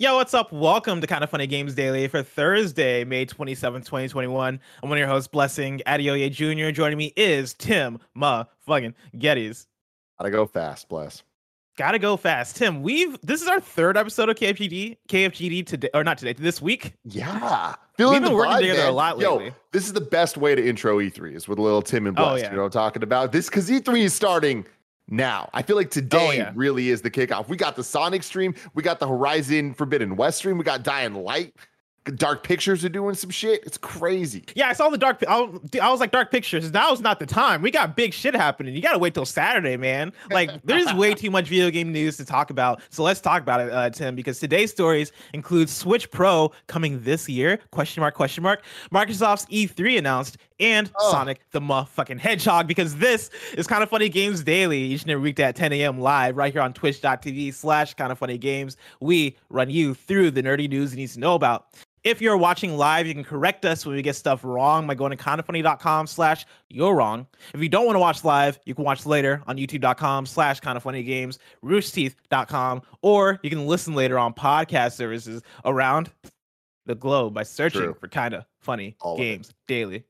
Yo, what's up? Welcome to Kind of Funny Games Daily for Thursday, May 27th, 2021. I'm one of your hosts, Blessing Adeoye Jr. Joining me is Tim Ma fucking Gettys. Gotta go fast, bless. Gotta go fast. Tim, we've this is our third episode of KFGD, KFGD today, or not today, this week. Yeah. Feeling We've been working vibe, together man. a lot lately. Yo, this is the best way to intro E3 is with a little Tim and oh, Bless. Oh, yeah. You know what I'm talking about? This because E3 is starting now. I feel like today oh, yeah. really is the kickoff. We got the Sonic stream, we got the Horizon Forbidden West stream, we got Dying Light. Dark Pictures are doing some shit. It's crazy. Yeah, I saw the Dark. I, I was like, Dark Pictures. Now's not the time. We got big shit happening. You got to wait till Saturday, man. Like, there's way too much video game news to talk about. So let's talk about it, uh, Tim. Because today's stories include Switch Pro coming this year? Question mark? Question mark. Microsoft's E3 announced and oh. Sonic the motherfucking Hedgehog because this is kind of funny games daily each and every weekday at 10 a.m. live right here on twitch.tv slash kind of funny games. We run you through the nerdy news you need to know about. If you're watching live, you can correct us when we get stuff wrong by going to kindafunny.com slash you're wrong. If you don't want to watch live, you can watch later on youtube.com slash kindafunnygames, roosterteeth.com, or you can listen later on podcast services around the globe by searching True. for kind of funny All games daily.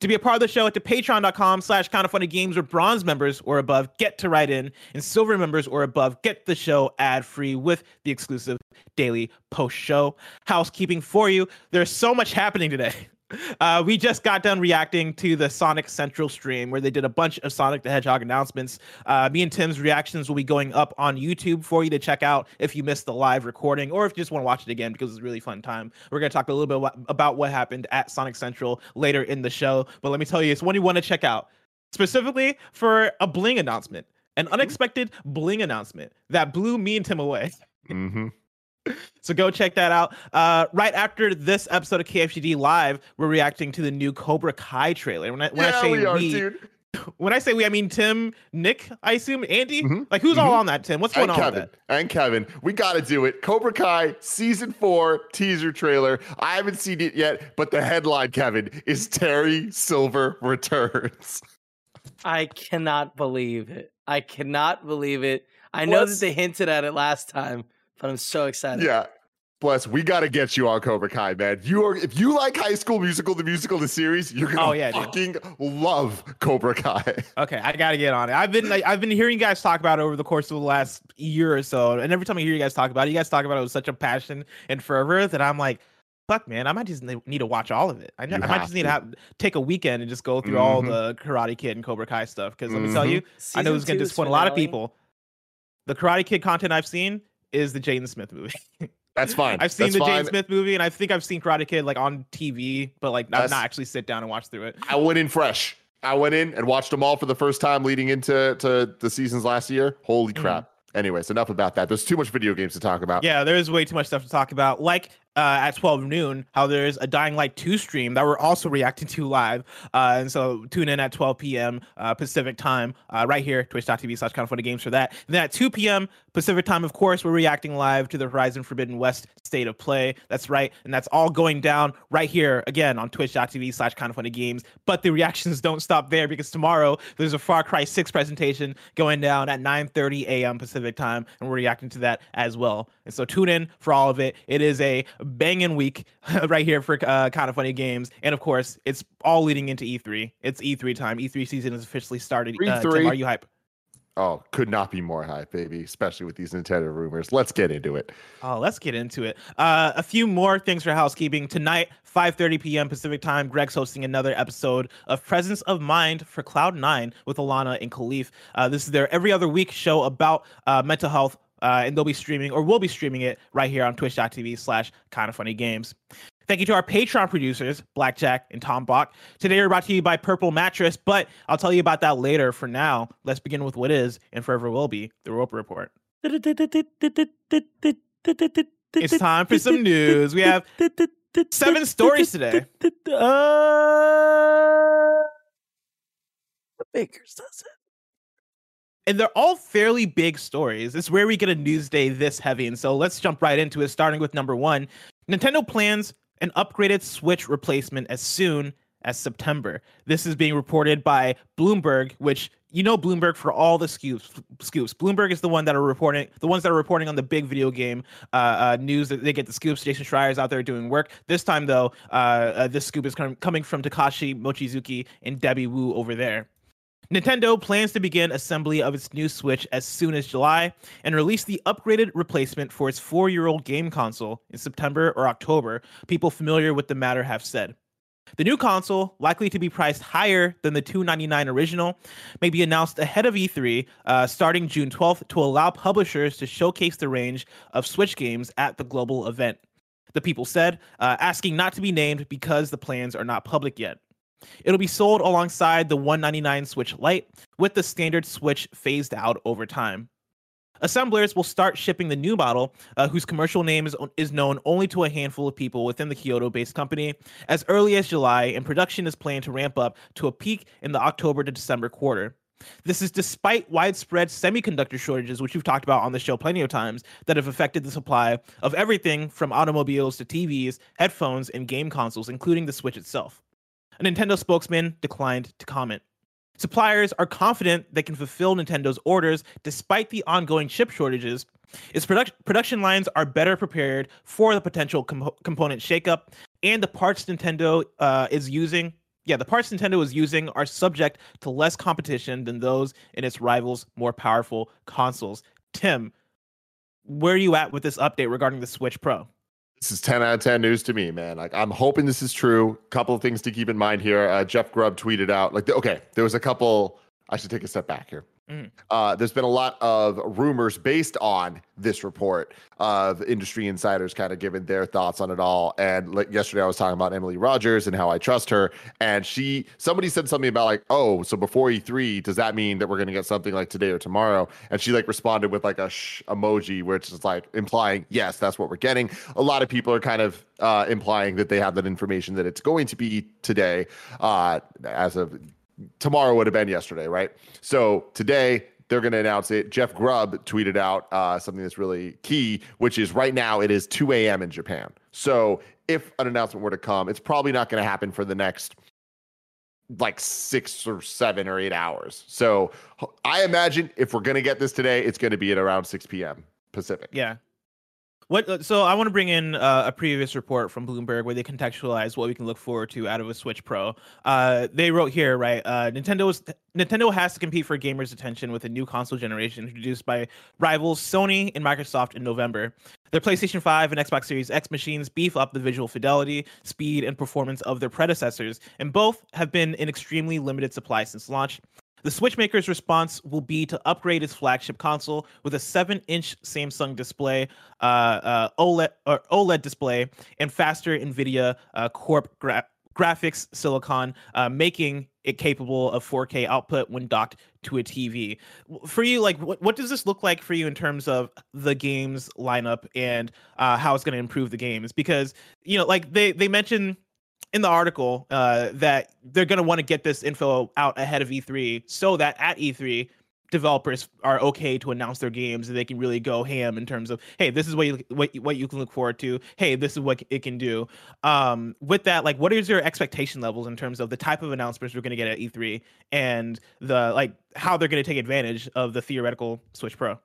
To be a part of the show, at the patreon.com slash kind of funny games where bronze members or above get to write in, and silver members or above get the show ad free with the exclusive daily post show housekeeping for you. There's so much happening today. Uh, we just got done reacting to the Sonic Central stream where they did a bunch of Sonic the Hedgehog announcements. Uh, me and Tim's reactions will be going up on YouTube for you to check out if you missed the live recording or if you just want to watch it again because it's a really fun time. We're going to talk a little bit about what happened at Sonic Central later in the show. But let me tell you, it's one you want to check out specifically for a bling announcement, an mm-hmm. unexpected bling announcement that blew me and Tim away. Mm-hmm. So go check that out. Uh, right after this episode of KFGD Live, we're reacting to the new Cobra Kai trailer. When I, when yeah, I say we, are, we when I say we, I mean Tim, Nick, I assume Andy. Mm-hmm. Like who's mm-hmm. all on that? Tim, what's going and on? Kevin and Kevin, we got to do it. Cobra Kai season four teaser trailer. I haven't seen it yet, but the headline, Kevin, is Terry Silver returns. I cannot believe it. I cannot believe it. I know that they hinted at it last time, but I'm so excited. Yeah. Bless, we got to get you on Cobra Kai, man. You are if you like High School Musical, the musical, the series, you're gonna oh, yeah, fucking dude. love Cobra Kai. Okay, I gotta get on it. I've been like, I've been hearing you guys talk about it over the course of the last year or so, and every time I hear you guys talk about it, you guys talk about it with such a passion and fervor that I'm like, fuck, man, I might just need to watch all of it. I, I might just need to have take a weekend and just go through mm-hmm. all the Karate Kid and Cobra Kai stuff. Because let me tell mm-hmm. you, Season I know it's gonna disappoint a lot of people. The Karate Kid content I've seen is the Jaden Smith movie. That's fine. I've seen That's the fine. Jaden Smith movie, and I think I've seen Karate Kid like on TV, but like not, not actually sit down and watch through it. I went in fresh. I went in and watched them all for the first time leading into to the seasons last year. Holy mm-hmm. crap. Mm-hmm. Anyways, enough about that. There's too much video games to talk about. Yeah, there's way too much stuff to talk about. Like uh, at 12 noon, how there's a Dying Light 2 stream that we're also reacting to live. Uh, and so tune in at 12 p.m. Uh, Pacific time, uh, right here, twitch.tv slash kind of funny games for that. And then at 2 p.m. Pacific time, of course, we're reacting live to the Horizon Forbidden West state of play. That's right. And that's all going down right here again on twitch.tv slash kind of funny games. But the reactions don't stop there because tomorrow there's a Far Cry 6 presentation going down at 9 30 a.m. Pacific time. And we're reacting to that as well. And so tune in for all of it. It is a banging week right here for uh, kind of funny games. And of course, it's all leading into E3. It's E3 time. E3 season has officially started. E3. Uh, Tim, are you hype? Oh, could not be more hype, baby, especially with these Nintendo rumors. Let's get into it. Oh, let's get into it. Uh, a few more things for housekeeping. Tonight, 5.30 p.m. Pacific time, Greg's hosting another episode of Presence of Mind for Cloud9 with Alanah and Kahlief. Uh, this is their every other week show about uh, mental health, uh, and they'll be streaming or we'll be streaming it right here on twitch.tv slash kind of funny games. Thank you to our Patreon producers, Blackjack and Tom Bock. Today we're brought to you by Purple Mattress, but I'll tell you about that later. For now, let's begin with what is and forever will be the Roper Report. it's time for some news. We have seven stories today. Uh, the Bakers does it and they're all fairly big stories. It's where we get a news day this heavy. And so let's jump right into it, starting with number one. Nintendo plans an upgraded Switch replacement as soon as September. This is being reported by Bloomberg, which you know Bloomberg for all the scoops. Scoops. Bloomberg is the one that are reporting, the ones that are reporting on the big video game uh, uh, news. That they get the scoops. Jason Schreier's out there doing work. This time, though, uh, uh this scoop is com- coming from Takashi Mochizuki and Debby Wu over there. Nintendo plans to begin assembly of its new Switch as soon as July and release the upgraded replacement for its four year old game console in September or October, people familiar with the matter have said. The new console, likely to be priced higher than the 299 original, may be announced ahead of E3 uh, starting June 12th to allow publishers to showcase the range of Switch games at the global event. The people said, uh, asking not to be named because the plans are not public yet. It'll be sold alongside the 199 Switch Lite, with the standard Switch phased out over time. Assemblers will start shipping the new model, uh, whose commercial name is, is known only to a handful of people within the Kyoto based company, as early as July, and production is planned to ramp up to a peak in the October to December quarter. This is despite widespread semiconductor shortages, which we've talked about on the show plenty of times, that have affected the supply of everything from automobiles to TVs, headphones, and game consoles, including the Switch itself. A Nintendo spokesman declined to comment. Suppliers are confident they can fulfill Nintendo's orders despite the ongoing chip shortages. Its product- production lines are better prepared for the potential com- component shakeup, and the parts Nintendo uh, is using, yeah, the parts Nintendo is using are subject to less competition than those in its rivals' more powerful consoles. Tim, where are you at with this update regarding the Switch Pro? This is 10 out of 10 news to me, man. Like, I'm hoping this is true. Couple of things to keep in mind here. Uh, Jeff Grubb tweeted out, like, okay, there was a couple. I should take a step back here. Mm. Uh, there's been a lot of rumors based on this report of industry insiders kind of giving their thoughts on it all. And like yesterday, I was talking about Emily Rogers and how I trust her. And she, somebody said something about like, oh, so before E3, does that mean that we're going to get something like today or tomorrow? And she like responded with like a sh emoji, which is like implying, yes, that's what we're getting. A lot of people are kind of uh, implying that they have that information that it's going to be today uh, as of tomorrow would have been yesterday, right? So today they're going to announce it. Jeff Grubb tweeted out uh, something that's really key, which is right now it is 2 a.m. in Japan. So if an announcement were to come, it's probably not going to happen for the next like six or seven or eight hours. So I imagine if we're going to get this today, it's going to be at around 6 p.m. Pacific. Yeah. What? Uh, so I want to bring in uh, a previous report from Bloomberg where they contextualize what we can look forward to out of a Switch Pro. Uh, they wrote here, right? Uh, Nintendo's Nintendo has to compete for gamers' attention with a new console generation introduced by rivals Sony and Microsoft in November. Their PlayStation 5 and Xbox Series X machines beef up the visual fidelity, speed, and performance of their predecessors, and both have been in extremely limited supply since launch. The Switch maker's response will be to upgrade its flagship console with a 7-inch Samsung display, uh, uh, OLED or OLED display, and faster NVIDIA uh, Corp gra- graphics silicon, uh, making it capable of 4K output when docked to a TV. For you, like, what, what does this look like for you in terms of the games lineup and uh, how it's going to improve the games? Because you know, like they they mentioned in the article uh, that they're going to want to get this info out ahead of E3 so that at E3 developers are okay to announce their games and they can really go ham in terms of hey this is what you what, what you can look forward to. Hey this is what it can do. Um with that like what is your expectation levels in terms of the type of announcements we're going to get at E3 and the like how they're going to take advantage of the theoretical Switch Pro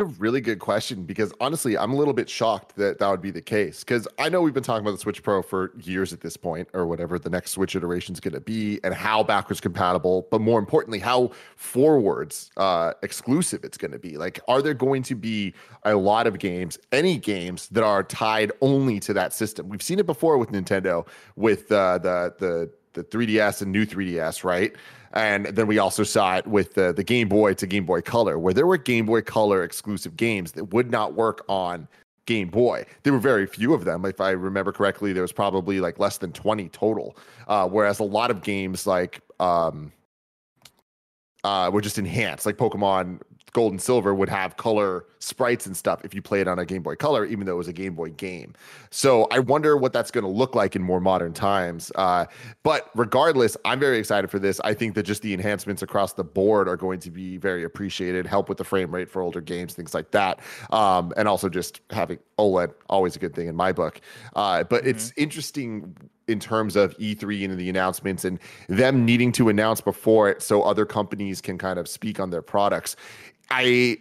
a really good question because honestly, I'm a little bit shocked that that would be the case. Because I know we've been talking about the Switch Pro for years at this point, or whatever the next Switch iteration is going to be, and how backwards compatible, but more importantly, how forwards uh, exclusive it's going to be. Like, are there going to be a lot of games, any games that are tied only to that system? We've seen it before with Nintendo, with uh, the the the 3DS and new 3DS, right? And then we also saw it with the, the Game Boy to Game Boy Color, where there were Game Boy Color exclusive games that would not work on Game Boy. There were very few of them. If I remember correctly, there was probably like less than 20 total. Uh, whereas a lot of games like um, uh, were just enhanced, like Pokemon gold and silver would have color sprites and stuff if you play it on a Game Boy Color, even though it was a Game Boy game. So I wonder what that's going to look like in more modern times. Uh, but regardless, I'm very excited for this. I think that just the enhancements across the board are going to be very appreciated, help with the frame rate for older games, things like that. Um, and also just having OLED, always a good thing in my book. Uh, but mm-hmm. it's interesting in terms of E3 and the announcements and them needing to announce before it so other companies can kind of speak on their products. I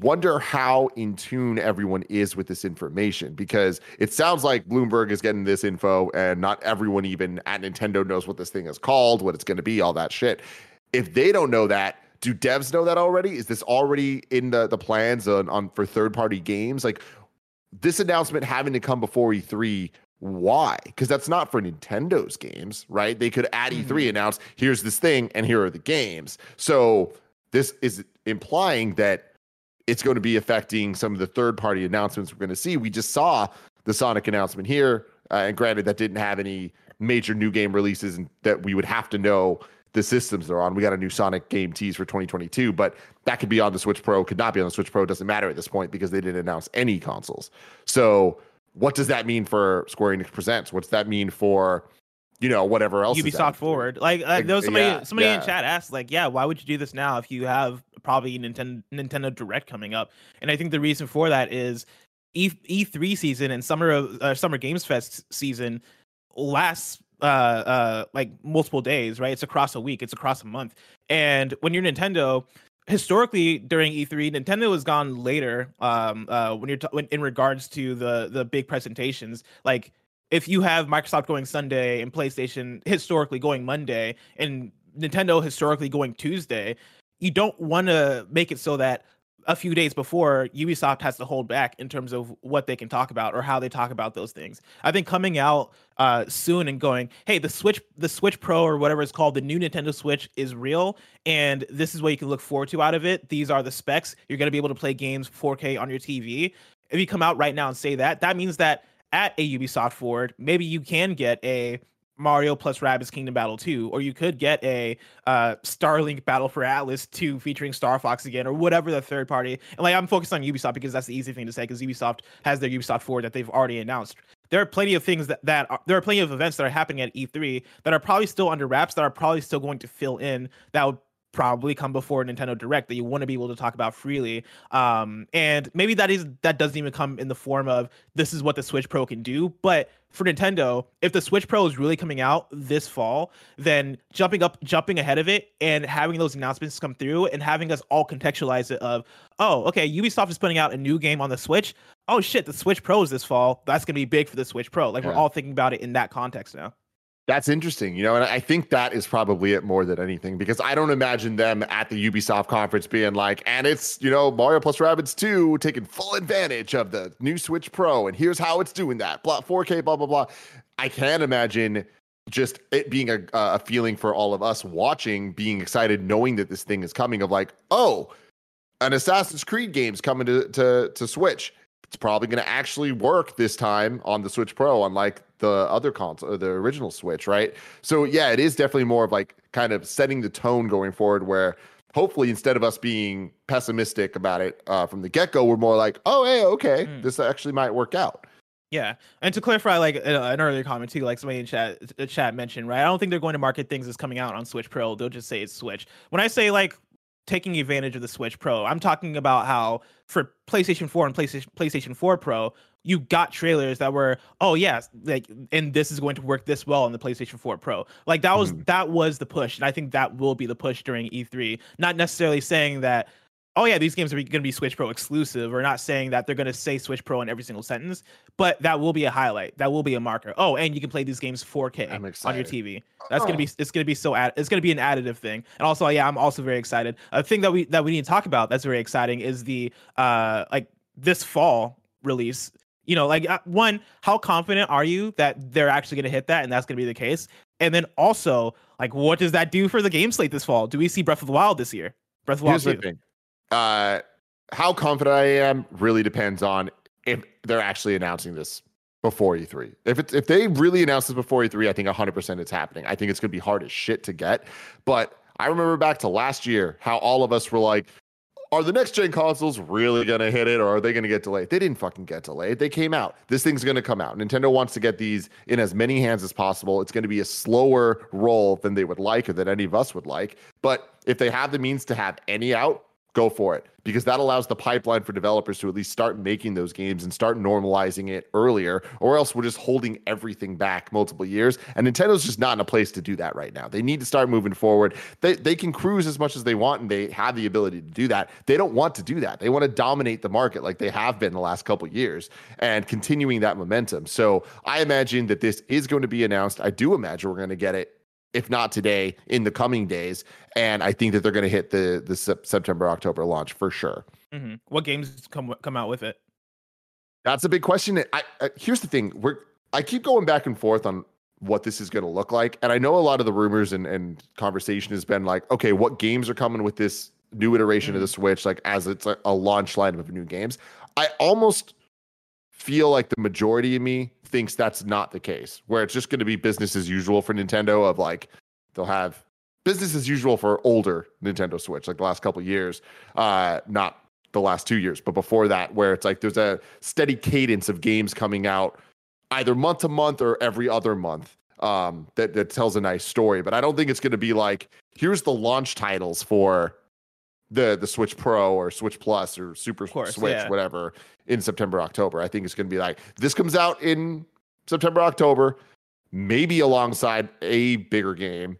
wonder how in tune everyone is with this information because it sounds like Bloomberg is getting this info and not everyone even at Nintendo knows what this thing is called, what it's going to be, all that shit. If they don't know that, do devs know that already? Is this already in the, the plans on, on for third party games? Like this announcement having to come before E3 why? Because that's not for Nintendo's games, right? They could at E3 mm-hmm. announce, here's this thing, and here are the games. So this is implying that it's going to be affecting some of the third party announcements we're going to see. We just saw the Sonic announcement here, uh, and granted, that didn't have any major new game releases and that we would have to know the systems they're on. We got a new Sonic game tease for 2022, but that could be on the Switch Pro, could not be on the Switch Pro. Doesn't matter at this point because they didn't announce any consoles. So, what does that mean for Square Enix Presents? What's that mean for you know whatever else ubisoft forward. Like uh, there was somebody yeah, somebody yeah. in chat asked like yeah why would you do this now if you have probably nintendo nintendo direct coming up? And i think the reason for that is e e3 season and summer uh, summer games fest season lasts uh uh like multiple days right? It's across a week. It's across a month. And when you're nintendo historically during E3, Nintendo has gone later. Um, uh, when you're t- when, in regards to the the big presentations, like if you have Microsoft going Sunday and PlayStation historically going Monday and Nintendo historically going Tuesday, you don't want to make it so that a few days before Ubisoft has to hold back in terms of what they can talk about or how they talk about those things. I think coming out uh, soon and going, hey, the Switch, the Switch Pro or whatever it's called, the new Nintendo Switch is real, and this is what you can look forward to out of it. These are the specs. You're going to be able to play games 4K on your TV. If you come out right now and say that, that means that at a Ubisoft Forward, maybe you can get a Mario plus Rabbids Kingdom Battle 2, or you could get a uh, Starlink Battle for Atlas 2 featuring Star Fox again, or whatever the third party. And like I'm focused on Ubisoft because that's the easy thing to say because Ubisoft has their Ubisoft Forward that they've already announced. There are plenty of things that that are, there are plenty of events that are happening at E3 that are probably still under wraps that are probably still going to fill in that would probably come before Nintendo Direct that you want to be able to talk about freely. Um, and maybe that is that doesn't even come in the form of this is what the Switch Pro can do, but for Nintendo, if the Switch Pro is really coming out this fall, then jumping up, jumping ahead of it, and having those announcements come through, and having us all contextualize it of, oh, okay, Ubisoft is putting out a new game on the Switch. Oh shit, the Switch Pro is this fall. That's gonna be big for the Switch Pro. Like yeah. we're all thinking about it in that context now. That's interesting, you know, and I think that is probably it more than anything because I don't imagine them at the Ubisoft conference being like, and it's, you know, Mario plus Rabbids 2 taking full advantage of the new Switch Pro, and here's how it's doing that, blah, 4K, blah, blah, blah. I can't imagine just it being a, a feeling for all of us watching, being excited, knowing that this thing is coming of like, oh, an Assassin's Creed game's coming to, to, to Switch. It's probably going to actually work this time on the Switch Pro, unlike the other console, the original Switch, right? So yeah, it is definitely more of like kind of setting the tone going forward, where hopefully instead of us being pessimistic about it uh, from the get go, we're more like, oh, hey, okay, mm. this actually might work out. Yeah, and to clarify, like uh, an earlier comment too, like somebody in chat uh, chat mentioned, right? I don't think they're going to market things as coming out on Switch Pro. They'll just say it's Switch. When I say like taking advantage of the Switch Pro, I'm talking about how for PlayStation 4 and PlayStation PlayStation 4 Pro, you got trailers that were oh yes like and this is going to work this well on the PlayStation 4 Pro. Like that was mm-hmm. that was the push and I think that will be the push during E3. Not necessarily saying that oh yeah these games are going to be Switch Pro exclusive or not saying that they're going to say Switch Pro in every single sentence, but that will be a highlight. That will be a marker. Oh, and you can play these games 4K on your TV. That's oh. going to be it's going to be so add, it's going to be an additive thing. And also yeah, I'm also very excited. A thing that we that we need to talk about that's very exciting is the uh like this fall release you know, like uh, one, how confident are you that they're actually going to hit that and that's going to be the case? And then also, like, what does that do for the game slate this fall? Do we see Breath of the Wild this year? Breath of the Wild. Here's the thing. Uh, how confident I am really depends on if they're actually announcing this before E3. If it's if they really announce this before E3, I think 100% it's happening. I think it's going to be hard as shit to get, but I remember back to last year how all of us were like, are the next gen consoles really going to hit it or are they going to get delayed? They didn't fucking get delayed. They came out. This thing's going to come out. Nintendo wants to get these in as many hands as possible. It's going to be a slower roll than they would like or that any of us would like. But if they have the means to have any out, go for it because that allows the pipeline for developers to at least start making those games and start normalizing it earlier or else we're just holding everything back multiple years and Nintendo's just not in a place to do that right now. They need to start moving forward. They they can cruise as much as they want and they have the ability to do that. They don't want to do that. They want to dominate the market like they have been the last couple years and continuing that momentum. So, I imagine that this is going to be announced. I do imagine we're going to get it if not today, in the coming days. And I think that they're going to hit the the September October launch for sure. Mm-hmm. What games come come out with it? That's a big question. I, I here's the thing: we're I keep going back and forth on what this is going to look like, and I know a lot of the rumors and and conversation has been like, okay, what games are coming with this new iteration mm-hmm. of the Switch? Like as it's a, a launch line of new games. I almost feel like the majority of me thinks that's not the case, where it's just going to be business as usual for Nintendo of like they'll have business as usual for older Nintendo Switch, like the last couple years, uh, not the last two years, but before that, where it's like there's a steady cadence of games coming out either month to month or every other month um, that, that tells a nice story. But I don't think it's going to be like, here's the launch titles for the the Switch Pro or Switch Plus or Super course, Switch, yeah. whatever, in September, October. I think it's going to be like this comes out in September, October, maybe alongside a bigger game.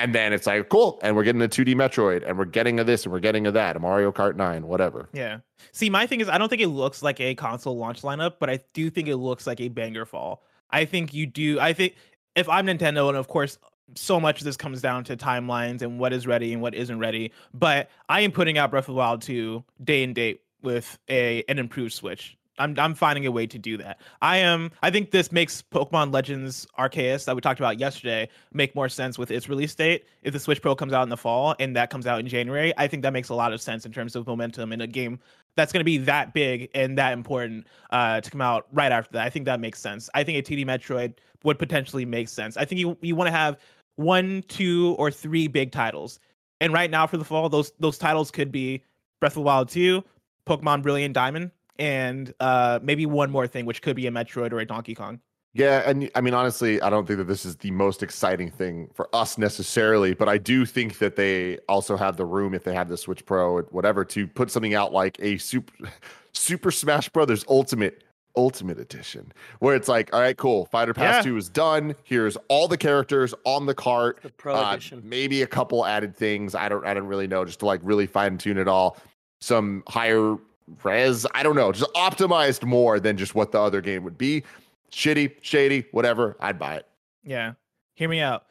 And then it's like, cool. And we're getting a 2D Metroid and we're getting a this and we're getting a that, a Mario Kart 9, whatever. Yeah. See, my thing is, I don't think it looks like a console launch lineup, but I do think it looks like a banger fall. I think you do. I think if I'm Nintendo, and of course, so much of this comes down to timelines and what is ready and what isn't ready. But I am putting out Breath of the Wild 2 day and date with a an improved Switch. I'm I'm finding a way to do that. I am I think this makes Pokemon Legends Arceus that we talked about yesterday make more sense with its release date. If the Switch Pro comes out in the fall and that comes out in January, I think that makes a lot of sense in terms of momentum in a game that's going to be that big and that important uh, to come out right after that. I think that makes sense. I think a 2D Metroid would potentially make sense. I think you you want to have one, two, or three big titles. And right now for the fall, those those titles could be Breath of the Wild 2, Pokemon Brilliant Diamond, and uh, maybe one more thing, which could be a Metroid or a Donkey Kong. Yeah, and I mean honestly, I don't think that this is the most exciting thing for us necessarily, but I do think that they also have the room if they have the Switch Pro or whatever to put something out like a super Super Smash Brothers Ultimate Ultimate Edition, where it's like, all right, cool. Fighter Pass yeah. 2 is done. Here's all the characters on the cart. The Pro uh, Edition. Maybe a couple added things. I don't I don't really know, just to like really fine tune it all. Some higher res. I don't know. Just optimized more than just what the other game would be. Shitty, shady, whatever. I'd buy it. Yeah. Hear me out.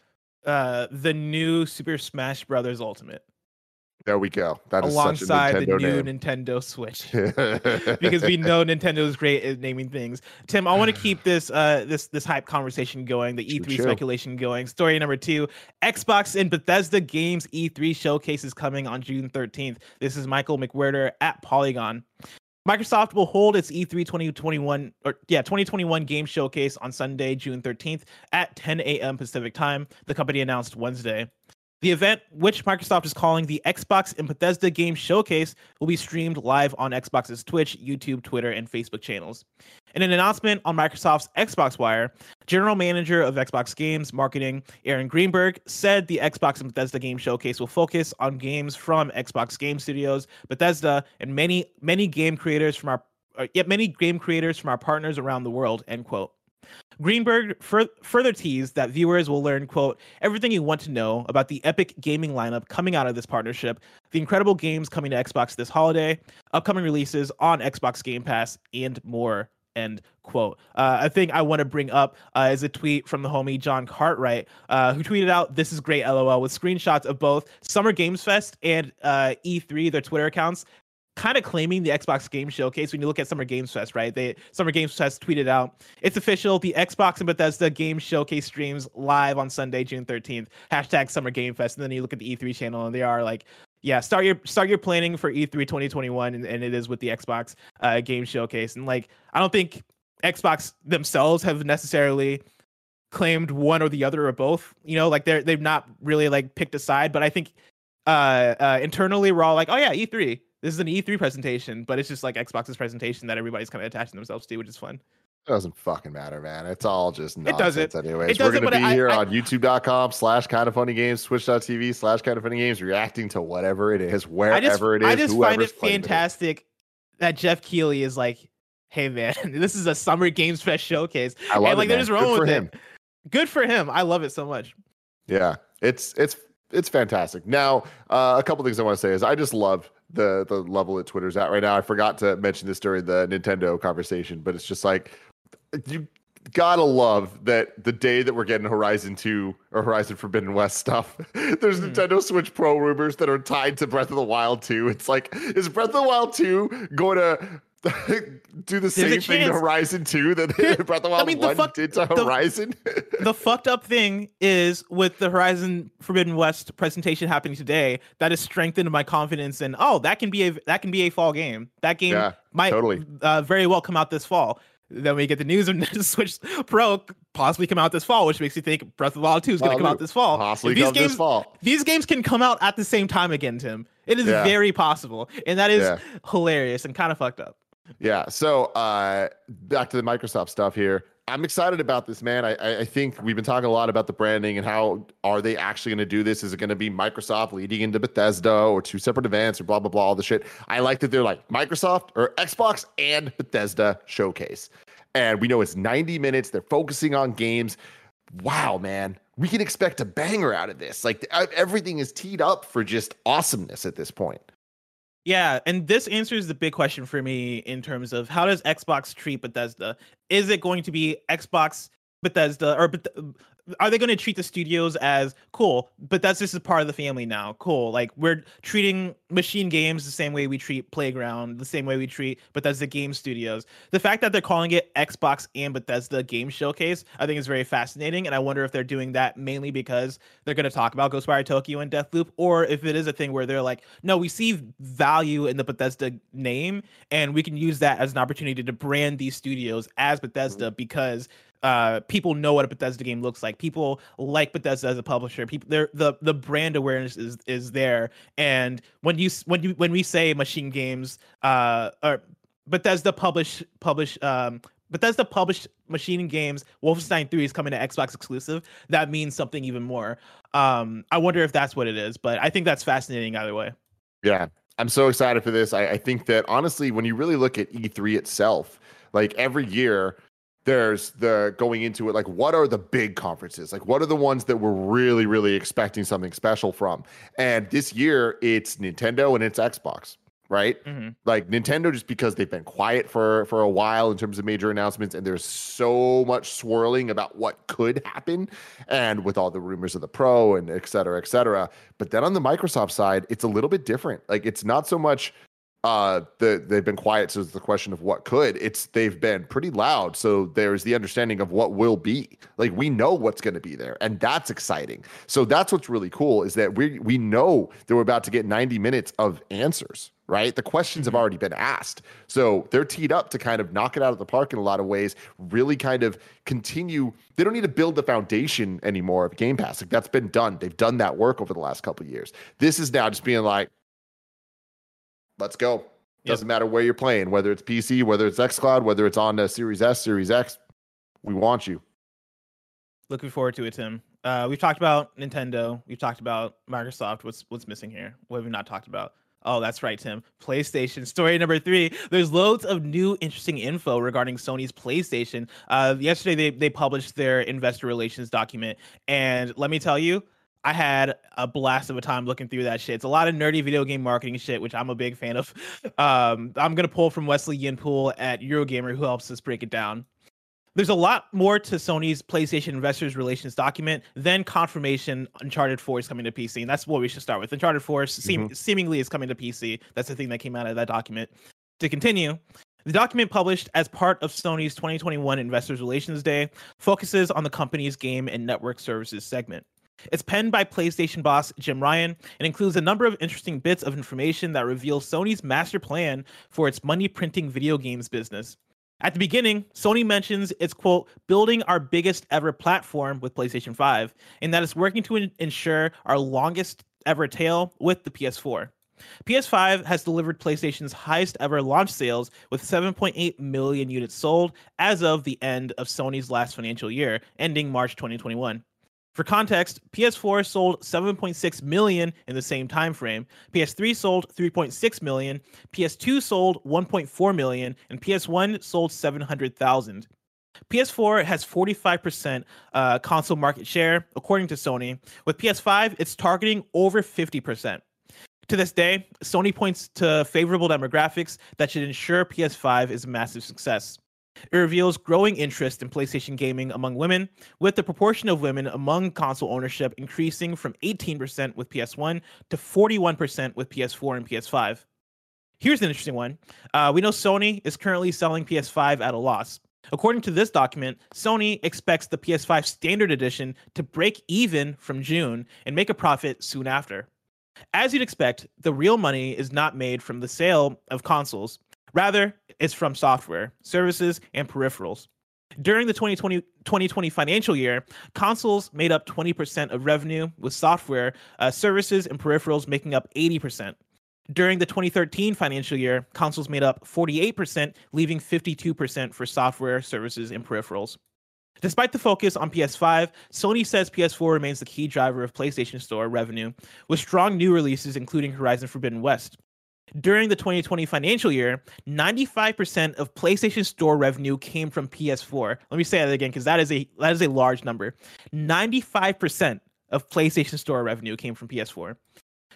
Uh the new Super Smash Brothers Ultimate. There we go. That is alongside the new name. Nintendo Switch, because we know Nintendo is great at naming things. Tim, I want to keep this uh this this hype conversation going, the E3 True. speculation going. Story number two: Xbox and Bethesda Games E3 showcase is coming on June 13th. This is Michael McWhertor at Polygon. Microsoft will hold its E3 2021 or yeah 2021 game showcase on Sunday, June 13th at 10 a.m. Pacific time. The company announced Wednesday. The event, which Microsoft is calling the Xbox and Bethesda Game Showcase, will be streamed live on Xbox's Twitch, YouTube, Twitter, and Facebook channels. In an announcement on Microsoft's Xbox Wire, General Manager of Xbox Games Marketing, Aaron Greenberg, said the Xbox and Bethesda Game Showcase will focus on games from Xbox Game Studios, Bethesda, and many many game creators from our uh, yet many game creators from our partners around the world. End quote. Greenberg fur- further teased that viewers will learn, quote, everything you want to know about the epic gaming lineup coming out of this partnership, the incredible games coming to Xbox this holiday, upcoming releases on Xbox Game Pass, and more, end quote. Uh, a thing I want to bring up uh, is a tweet from the homie John Cartwright, uh, who tweeted out, This is great, lol, with screenshots of both Summer Games Fest and uh, E3, their Twitter accounts, kind of claiming the Xbox Game Showcase when you look at Summer Games Fest, right? They Summer Games Fest tweeted out, "It's official. The Xbox and Bethesda Game Showcase streams live on Sunday, June 13th." Hashtag Summer Game Fest, and then you look at the E3 channel, and they are like, "Yeah, start your start your planning for E3 2021," and, and it is with the Xbox uh, Game Showcase. And like, I don't think Xbox themselves have necessarily claimed one or the other or both. You know, like they're they've not really like picked a side, but I think uh, uh internally we're all like, "Oh yeah, E3." This is an E3 presentation, but it's just like Xbox's presentation that everybody's kind of attaching themselves to, which is fun. It doesn't fucking matter, man. It's all just nonsense it doesn't. anyways. It doesn't, We're gonna be I, here I, on youtube.com slash kind of funny games, twitch.tv slash kind of funny games, reacting to whatever it is, wherever just, it is. I just find it fantastic it. that Geoff Keighley is like, hey man, this is a summer games fest showcase. I love and, like it, they're just rolling with him. it. Good for him. I love it so much. Yeah. It's it's it's fantastic. Now, uh, a couple things I want to say is I just love the the level that Twitter's at right now. I forgot to mention this during the Nintendo conversation, but it's just like you gotta love that the day that we're getting Horizon 2 or Horizon Forbidden West stuff, there's mm. Nintendo Switch Pro rumors that are tied to Breath of the Wild 2. It's like, is Breath of the Wild 2 going to do the same thing to Horizon 2 that Breath of the Wild I mean, 1 fuck, did to Horizon? The, the fucked up thing is with the Horizon Forbidden West presentation happening today, that has strengthened my confidence in oh, that can be a that can be a fall game. That game yeah, might totally. uh, very well come out this fall. Then we get the news of Switch Pro possibly come out this fall, which makes you think Breath of the Wild 2 is going to come out this fall. Possibly these games, this fall. These games can come out at the same time again, Tim. It is yeah. very possible. And that is yeah. hilarious and kind of fucked up. Yeah. So uh, back to the Microsoft stuff here. I'm excited about this, man. I, I think we've been talking a lot about the branding and how are they actually going to do this? Is it going to be Microsoft leading into Bethesda or two separate events or blah blah blah all the shit? I like that they're like Microsoft or Xbox and Bethesda showcase, and we know it's 90 minutes. They're focusing on games. Wow, man, we can expect a banger out of this. Like everything is teed up for just awesomeness at this point. Yeah, and this answers the big question for me in terms of how does Xbox treat Bethesda? Is it going to be Xbox Bethesda or are they going to treat the studios as cool? But that's just a part of the family now. Cool. Like we're treating MachineGames the same way we treat playground the same way we treat bethesda game studios. The fact that they're calling it xbox and bethesda game showcase i think is very fascinating and i wonder if they're doing that mainly because they're going to talk about ghostwire tokyo and deathloop or if it is a thing where they're like no we see value in the bethesda name and we can use that as an opportunity to brand these studios as bethesda mm-hmm. because uh, people know what a Bethesda game looks like. People like Bethesda as a publisher. People, the the brand awareness is is there. And when you when you when we say MachineGames, uh, or Bethesda publish publish um Bethesda published MachineGames. Wolfenstein 3 is coming to Xbox exclusive. That means something even more. Um, I wonder if that's what it is, but I think that's fascinating either way. Yeah, I'm so excited for this. I, I think that honestly, when you really look at E3 itself, like every year, there's the going into it like what are the big conferences? Like what are the ones that we're really really expecting something special from? And this year it's nintendo and it's xbox right? Mm-hmm. like nintendo just because they've been quiet for for a while in terms of major announcements and there's so much swirling about what could happen and with all the rumors of the pro and et cetera et cetera. But then on the microsoft side it's a little bit different. Like it's not so much uh the, they've been quiet so it's the question of what could. It's they've been pretty loud so there's the understanding of what will be. Like we know what's going to be there and that's exciting. So that's what's really cool is that we we know that we're about to get 90 minutes of answers right? The questions have mm-hmm. already been asked. So they're teed up to kind of knock it out of the park in a lot of ways really kind of continue. They don't need to build the foundation anymore of game pass. Like that's been done. They've done that work over the last couple years. This is now just being like let's go. Doesn't matter where you're playing, whether it's PC, whether it's xCloud, whether it's on the Series S, Series X. We want you. Looking forward to it, Tim. Uh, we've talked about Nintendo. We've talked about Microsoft. What's what's missing here? What have we not talked about? Oh, that's right, Tim. PlayStation story number three. There's loads of new interesting info regarding Sony's PlayStation. Uh, yesterday they they published their investor relations document, and let me tell you, I had a blast of a time looking through that shit. It's a lot of nerdy video game marketing shit, which I'm a big fan of. Um, I'm gonna pull from Wesley Yin-Poole at Eurogamer, who helps us break it down. There's a lot more to Sony's PlayStation Investors Relations document than confirmation Uncharted 4 is coming to PC, and that's what we should start with. Uncharted 4 seem- mm-hmm. seemingly is coming to PC. That's the thing that came out of that document. To continue, the document published as part of Sony's 2021 Investors Relations Day focuses on the company's game and network services segment. It's penned by PlayStation boss Jim Ryan and includes a number of interesting bits of information that reveal Sony's master plan for its money printing video games business. At the beginning, Sony mentions it's quote building our biggest ever platform with PlayStation 5 and that it's working to in- ensure our longest ever tail with the PS4. PS5 has delivered PlayStation's highest ever launch sales with 7.8 million units sold as of the end of Sony's last financial year, ending March 2021. For context, PS4 sold 7.6 million in the same time frame. PS3 sold 3.6 million, PS2 sold 1.4 million, and PS1 sold 700,000. PS4 has 45% uh, console market share, according to Sony. With PS5, it's targeting over 50%. To this day, Sony points to favorable demographics that should ensure PS5 is a massive success. It reveals growing interest in PlayStation gaming among women, with the proportion of women among console ownership increasing from 18% with PS1 to 41% with PS4 and PS5. Here's an interesting one. Uh, we know Sony is currently selling PS5 at a loss. According to this document, Sony expects the PS5 Standard Edition to break even from June and make a profit soon after. As you'd expect, the real money is not made from the sale of consoles. Rather, it's from software, services, and peripherals. During the 2020, 2020 financial year, consoles made up 20% of revenue, with software, uh, services, and peripherals making up 80%. During the 2013 financial year, consoles made up 48%, leaving 52% for software, services, and peripherals. Despite the focus on PS5, Sony says PS4 remains the key driver of PlayStation Store revenue, with strong new releases including Horizon Forbidden West. During the 2020 financial year, 95% of PlayStation Store revenue came from PS4. Let me say that again because that is a that is a large number. 95% of PlayStation Store revenue came from PS4.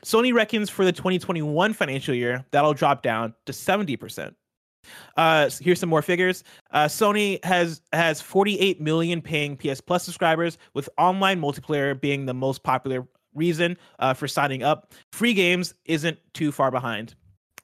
Sony reckons for the 2021 financial year that'll drop down to 70%. Uh, here's some more figures. Uh, Sony has has 48 million paying PS Plus subscribers, with online multiplayer being the most popular reason uh, for signing up. Free games isn't too far behind.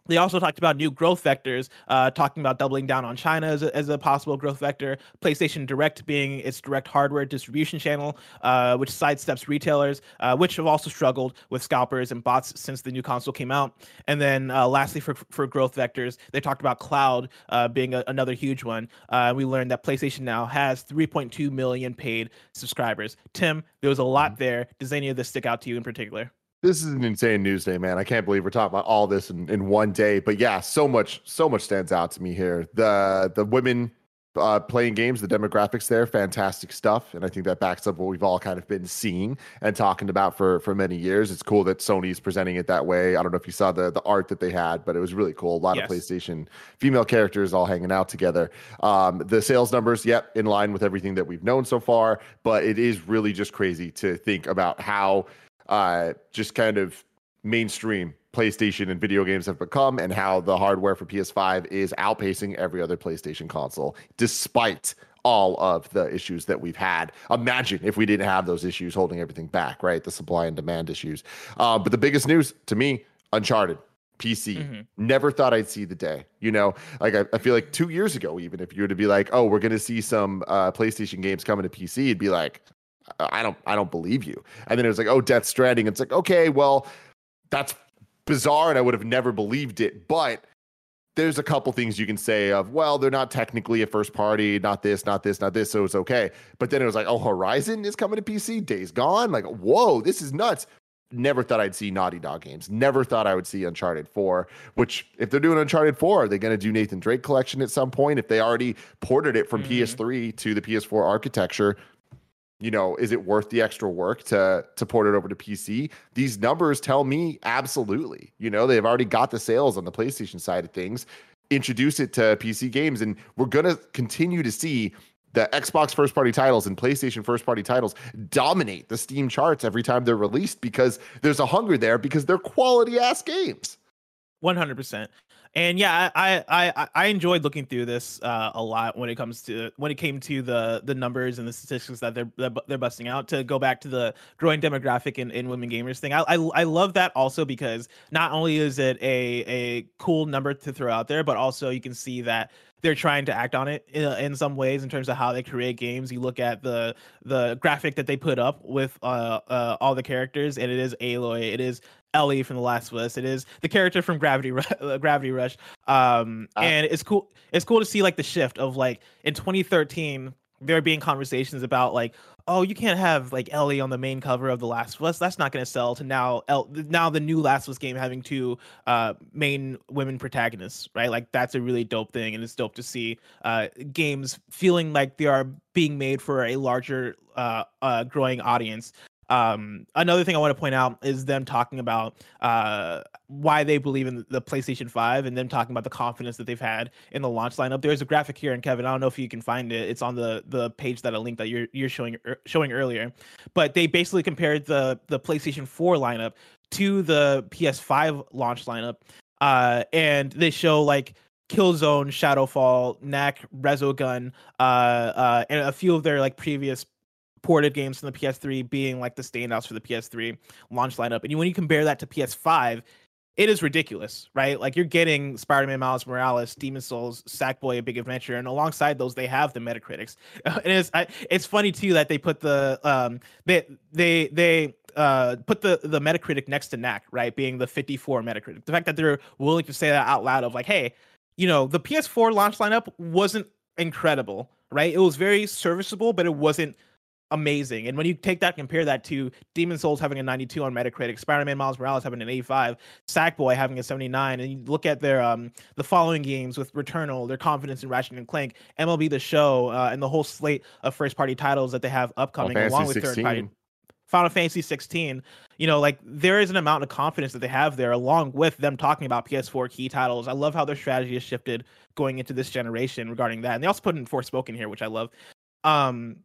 They also talked about new growth vectors, uh, talking about doubling down on China as a, as a, possible growth vector, PlayStation Direct being its direct hardware distribution channel, uh, which sidesteps retailers, uh, which have also struggled with scalpers and bots since the new console came out. And then uh, lastly, for, for growth vectors, they talked about cloud uh, being a, another huge one. Uh, we learned that PlayStation now has 3.2 million paid subscribers. Tim, there was a lot mm-hmm. there. Does any of this stick out to you in particular? This is an insane news day, man. I can't believe we're talking about all this in, in one day. But yeah, so much, so much stands out to me here. The the women uh, playing games, the demographics there, fantastic stuff, and I think that backs up what we've all kind of been seeing and talking about for for many years. It's cool that Sony's presenting it that way. I don't know if you saw the the art that they had, but it was really cool. A lot yes. of PlayStation female characters all hanging out together. Um, the sales numbers, yep, in line with everything that we've known so far, but it is really just crazy to think about how uh, just kind of mainstream PlayStation and video games have become, and how the hardware for PS5 is outpacing every other PlayStation console, despite all of the issues that we've had. Imagine if we didn't have those issues holding everything back, right? The supply and demand issues. Uh, but the biggest news to me, Uncharted. PC. Mm-hmm. Never thought I'd see the day. You know, like I, I, feel like two years ago, even if you were to be like, oh, we're going to see some uh, PlayStation games coming to PC, it'd be like, I don't I don't believe you. And then it was like, oh, Death Stranding. It's like, okay, well, that's bizarre, and I would have never believed it. But there's a couple things you can say of, well, they're not technically a first party, not this, not this, not this, so it's okay. But then it was like, oh, Horizon is coming to PC, Days Gone. Like, whoa, this is nuts. Never thought I'd see Naughty Dog games. Never thought I would see Uncharted 4, which if they're doing Uncharted 4, are they going to do Nathan Drake collection at some point? If they already ported it from mm-hmm. PS3 to the PS4 architecture, you know, is it worth the extra work to to port it over to PC? These numbers tell me absolutely. You know, they've already got the sales on the PlayStation side of things. Introduce it to PC games, and we're gonna continue to see the Xbox first party titles and PlayStation first party titles dominate the Steam charts every time they're released because there's a hunger there because they're quality ass games. 100% and yeah, I I I enjoyed looking through this uh, a lot when it comes to when it came to the the numbers and the statistics that they're they're busting out. To go back to the growing demographic in, in women gamers thing, I, I I love that also because not only is it a a cool number to throw out there, but also you can see that they're trying to act on it in, in, some ways in terms of how they create games. You look at the the graphic that they put up with uh, uh, all the characters, and it is Aloy, it is Ellie from The Last of Us. It is the character from Gravity uh, Gravity Rush. Um, uh, and it's cool. It's cool to see like the shift of like in 2013 there being conversations about like, oh, you can't have like Ellie on the main cover of The Last of Us. That's not going to sell. To now, El- now the new Last of Us game having two uh, main women protagonists, right? Like that's a really dope thing, and it's dope to see uh, games feeling like they are being made for a larger, uh, uh growing audience. Um, another thing I want to point out is them talking about uh, why they believe in the PlayStation 5 and them talking about the confidence that they've had in the launch lineup. There's a graphic here, and Kevin, I don't know if you can find it. It's on the the page that I linked that you're you're showing er, showing earlier. But they basically compared the the PlayStation 4 lineup to the PS5 launch lineup, uh, and they show like Killzone, Shadowfall, Knack, Resogun, uh, uh, and a few of their like previous ported games from the PS3 being like the standouts for the PS3 launch lineup. And when you compare that to PS5, it is ridiculous, right? Like you're getting Spider-Man, Miles Morales, Demon Souls, Sackboy, A Big Adventure, and alongside those, they have the Metacritics. and it's I, it's funny too that they put the um they they they uh put the the Metacritic next to Knack, right? Being the 54 Metacritic. The fact that they're willing to say that out loud of like, hey, you know, the PS4 launch lineup wasn't incredible, right? It was very serviceable, but it wasn't amazing. And when you take that, compare that to Demon Souls having a 92 on Metacritic, Spider-Man Miles Morales having an 85, Sackboy having a 79, and you look at their um the following games with Returnal, their confidence in Ratchet and Clank, MLB The Show, uh, and the whole slate of first-party titles that they have upcoming, along with third-party. Final Fantasy 16, you know, like there is an amount of confidence that they have there, along with them talking about PS4 key titles. I love how their strategy has shifted going into this generation regarding that. And they also put in Forspoken here, which I love. Um,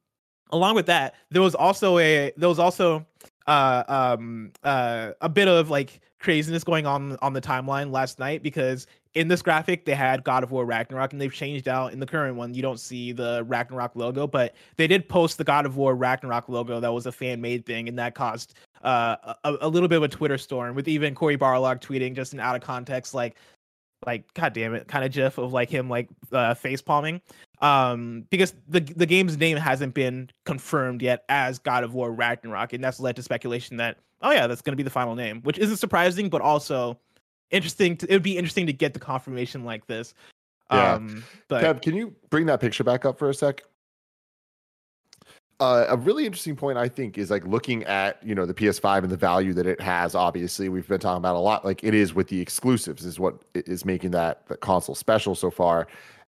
along with that, there was also a there was also uh um uh a bit of like craziness going on on the timeline last night because in this graphic they had God of War Ragnarok and they've changed out in the current one. You don't see the Ragnarok logo but they did post the God of War Ragnarok logo that was a fan made thing and that caused uh a, a little bit of a Twitter storm with even Cory Barlog tweeting just an out of context like like god damn it kind of gif of like him like uh, face palming. Um because the the game's name hasn't been confirmed yet as god of war ragnarok and that's led to speculation that oh yeah that's going to be the final name which isn't surprising but also interesting to, it would be interesting to get the confirmation like this. Yeah. um but Kev, can you bring that picture back up for a sec uh, a really interesting point I think is like looking at you know the PS5 and the value that it has. Obviously, we've been talking about a lot. Like it is with the exclusives is what is making that that console special so far.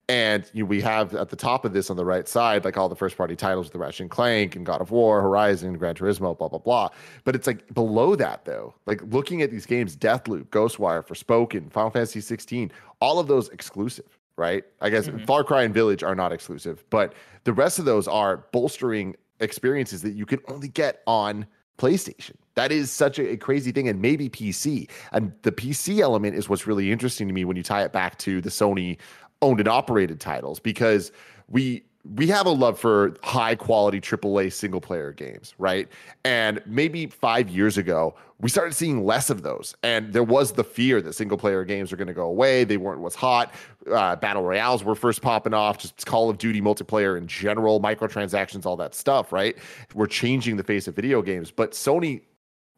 And you know, we have at the top of this on the right side, like all the first party titles, the Ratchet and Clank and God of War, Horizon, Gran Turismo, blah blah blah. But it's like below that though, like looking at these games, Deathloop, Ghostwire, Forspoken, Final Fantasy 16, all of those exclusive right? I guess mm-hmm. Far Cry and Village are not exclusive, but the rest of those are bolstering experiences that you can only get on PlayStation. That is such a, crazy thing, and maybe PC. And the PC element is what's really interesting to me when you tie it back to the Sony owned and operated titles, because we we have a love for high quality AAA single player games, right? And maybe five years ago, we started seeing less of those. And there was the fear that single player games are going to go away. They weren't what's hot. Uh, Battle Royales were first popping off, just Call of Duty multiplayer in general, microtransactions, all that stuff, right? We're changing the face of video games. But Sony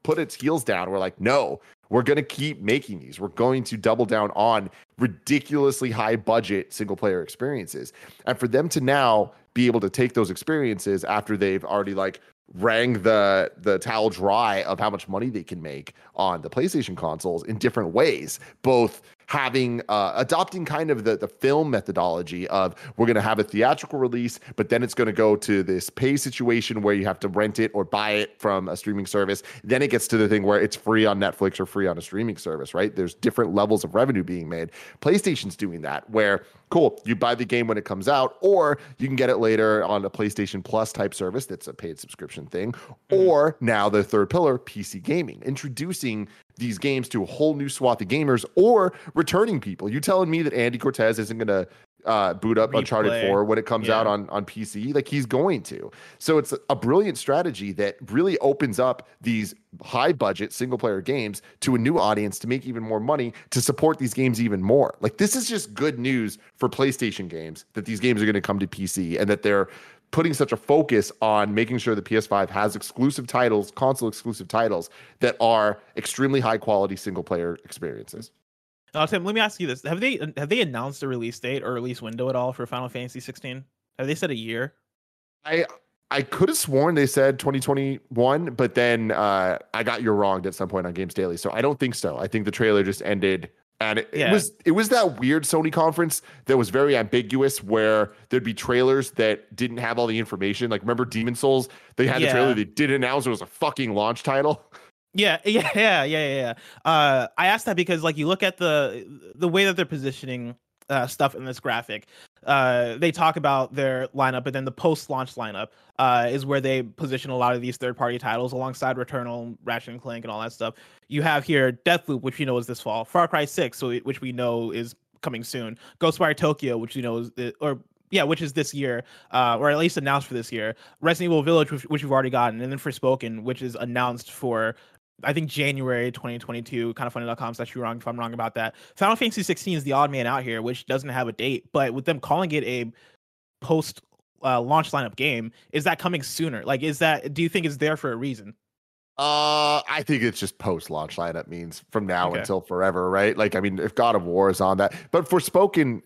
put its heels down. We're like, no, we're going to keep making these. We're going to double down on ridiculously high budget single player experiences. And for them to now be able to take those experiences after they've already like wrang the the towel dry of how much money they can make on the PlayStation consoles in different ways, both having uh, adopting kind of the, the film methodology of we're going to have a theatrical release but then it's going to go to this pay situation where you have to rent it or buy it from a streaming service. Then it gets to the thing where it's free on netflix or free on a streaming service right? There's different levels of revenue being made. Playstation's doing that where cool you buy the game when it comes out or you can get it later on a playstation plus type service that's a paid subscription thing mm-hmm. or now the third pillar pc gaming introducing these games to a whole new swath of gamers or returning people. You telling me that Andy Cortez isn't going to uh, boot up Replay. Uncharted 4 when it comes yeah. out on, on PC? Like he's going to. So it's a brilliant strategy that really opens up these high budget single player games to a new audience to make even more money to support these games even more. Like this is just good news for PlayStation games that these games are going to come to PC and that they're putting such a focus on making sure the PS5 has exclusive titles, console exclusive titles that are extremely high quality single player experiences. Uh, Tim, let me ask you this: Have they have they announced a release date or release window at all for Final Fantasy 16? Have they said a year? I I could have sworn they said 2021, but then uh, I got you wronged at some point on Games Daily. So I don't think so. I think the trailer just ended and it, yeah. it, was it was that weird Sony conference that was very ambiguous where there'd be trailers that didn't have all the information. Like remember Demon Souls? They had yeah. the trailer they didn't announce it was a fucking launch title. Yeah, yeah, yeah, yeah, yeah. Uh, I asked that because like you look at the the way that they're positioning uh, stuff in this graphic. Uh, they talk about their lineup, but then the post-launch lineup uh, is where they position a lot of these third-party titles alongside Returnal, Ratchet and Clank, and all that stuff. You have here Deathloop, which you know is this fall, Far Cry Six, so which we know is coming soon, Ghostwire Tokyo, which you know is or yeah, which is this year, uh, or at least announced for this year. Resident Evil Village, which, which we've already gotten, and then Forspoken, which is announced for I think January 2022, kindafunny.com slash you wrong if I'm wrong about that. Final Fantasy 16 is the odd man out here, which doesn't have a date, but with them calling it a post uh, launch lineup game, is that coming sooner? Like, is that, do you think it's there for a reason? Uh, I think it's just post launch lineup means from now okay. until forever, right? Like, I mean, if God of War is on that, but Forspoken,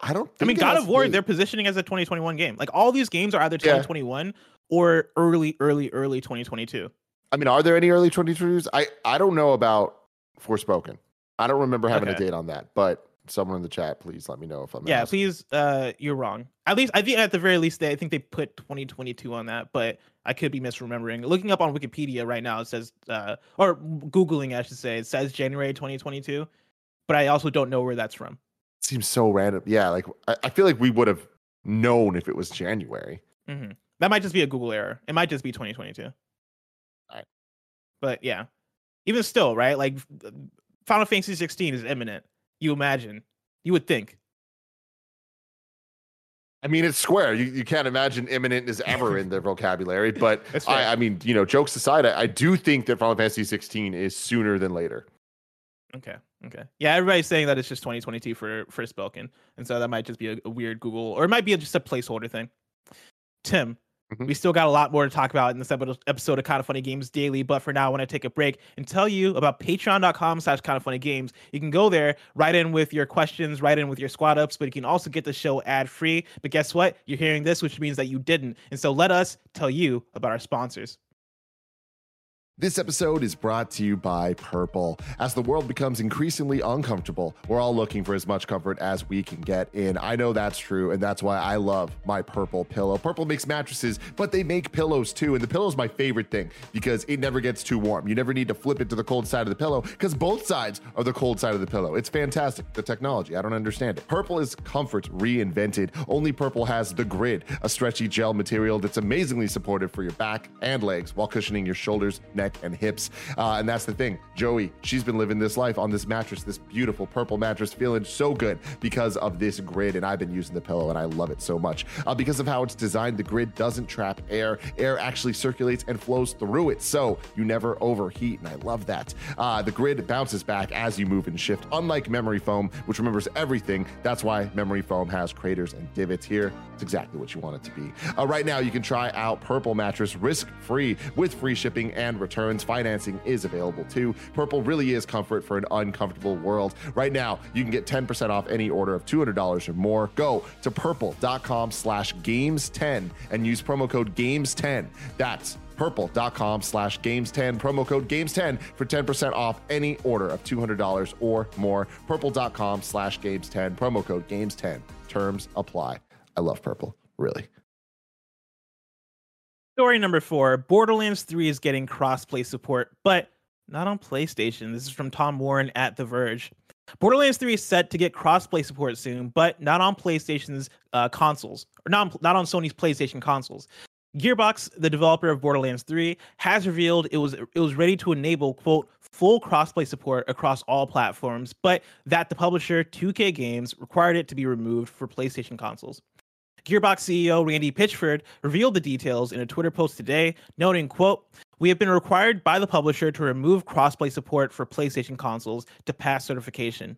I don't. I mean, God of War, they're positioning as a 2021 game. Like, all these games are either 2021 yeah. or early, early, early 2022. I mean, are there any early 2022s? I I don't know about Forspoken. I don't remember having okay. a date on that, but someone in the chat, please let me know if I'm. Yeah, asking. please. Uh, you're wrong. At least I think at the very least, they I think they put 2022 on that, but I could be misremembering. Looking up on Wikipedia right now, it says, uh, or googling, I should say, it says January 2022, but I also don't know where that's from. seems so random. Yeah, like I, I feel like we would have known if it was January. Mm-hmm. That might just be a Google error. It might just be 2022. But yeah, even still, right? Like uh, Final Fantasy 16 is imminent. You imagine, you would think. I mean, it's Square. You, you can't imagine imminent is ever in their vocabulary. But I, I, mean, you know, jokes aside, I, I do think that Final Fantasy 16 is sooner than later. Okay. Okay. Yeah, everybody's saying that it's just 2022 for Forspoken, and so that might just be a, a weird Google, or it might be just a placeholder thing. Tim, Mm-hmm. We still got a lot more to talk about in this episode of Kind of Funny Games Daily, but for now, I want to take a break and tell you about patreon.com slash kindafunnygames. You can go there, write in with your questions, write in with your squad ups, but you can also get the show ad free. But guess what? You're hearing this, which means that you didn't. And so let us tell you about our sponsors. This episode is brought to you by Purple. As the world becomes increasingly uncomfortable, we're all looking for as much comfort as we can get in. I know that's true, and that's why I love my Purple pillow. Purple makes mattresses, but they make pillows too. And the pillow is my favorite thing because it never gets too warm. You never need to flip it to the cold side of the pillow because both sides are the cold side of the pillow. It's fantastic. The technology, I don't understand it. Purple is comfort reinvented. Only Purple has the grid, a stretchy gel material that's amazingly supportive for your back and legs while cushioning your shoulders, neck, neck, and hips. Uh, and that's the thing. Joey, she's been living this life on this mattress, this beautiful purple mattress, feeling so good because of this grid. And I've been using the pillow and I love it so much. Uh, because of how it's designed, the grid doesn't trap air. Air actually circulates and flows through it. So you never overheat. And I love that. Uh, the grid bounces back as you move and shift, unlike memory foam, which remembers everything. That's why memory foam has craters and divots here. It's exactly what you want it to be. Uh, right now, you can try out Purple Mattress risk free with free shipping and returns. Financing is available too. Purple really is comfort for an uncomfortable world. Right now, you can get 10% off any order of $200 or more. Go to purple.com slash games10 and use promo code games10. That's purple.com slash games10 promo code games10 for 10% off any order of $200 or more purple.com slash games10 promo code games10 terms apply I love purple, really. Story number four Borderlands 3 is getting crossplay support, but not on PlayStation. This is from Tom Warren at The Verge. Borderlands 3 is set to get crossplay support soon, but not on PlayStation's uh, consoles, or not, not on Sony's PlayStation consoles. Gearbox, the developer of Borderlands 3, has revealed it was it was ready to enable quote full crossplay support across all platforms, but that the publisher 2K Games required it to be removed for PlayStation consoles. Gearbox CEO Randy Pitchford revealed the details in a Twitter post today, noting, quote, we have been required by the publisher to remove crossplay support for PlayStation consoles to pass certification.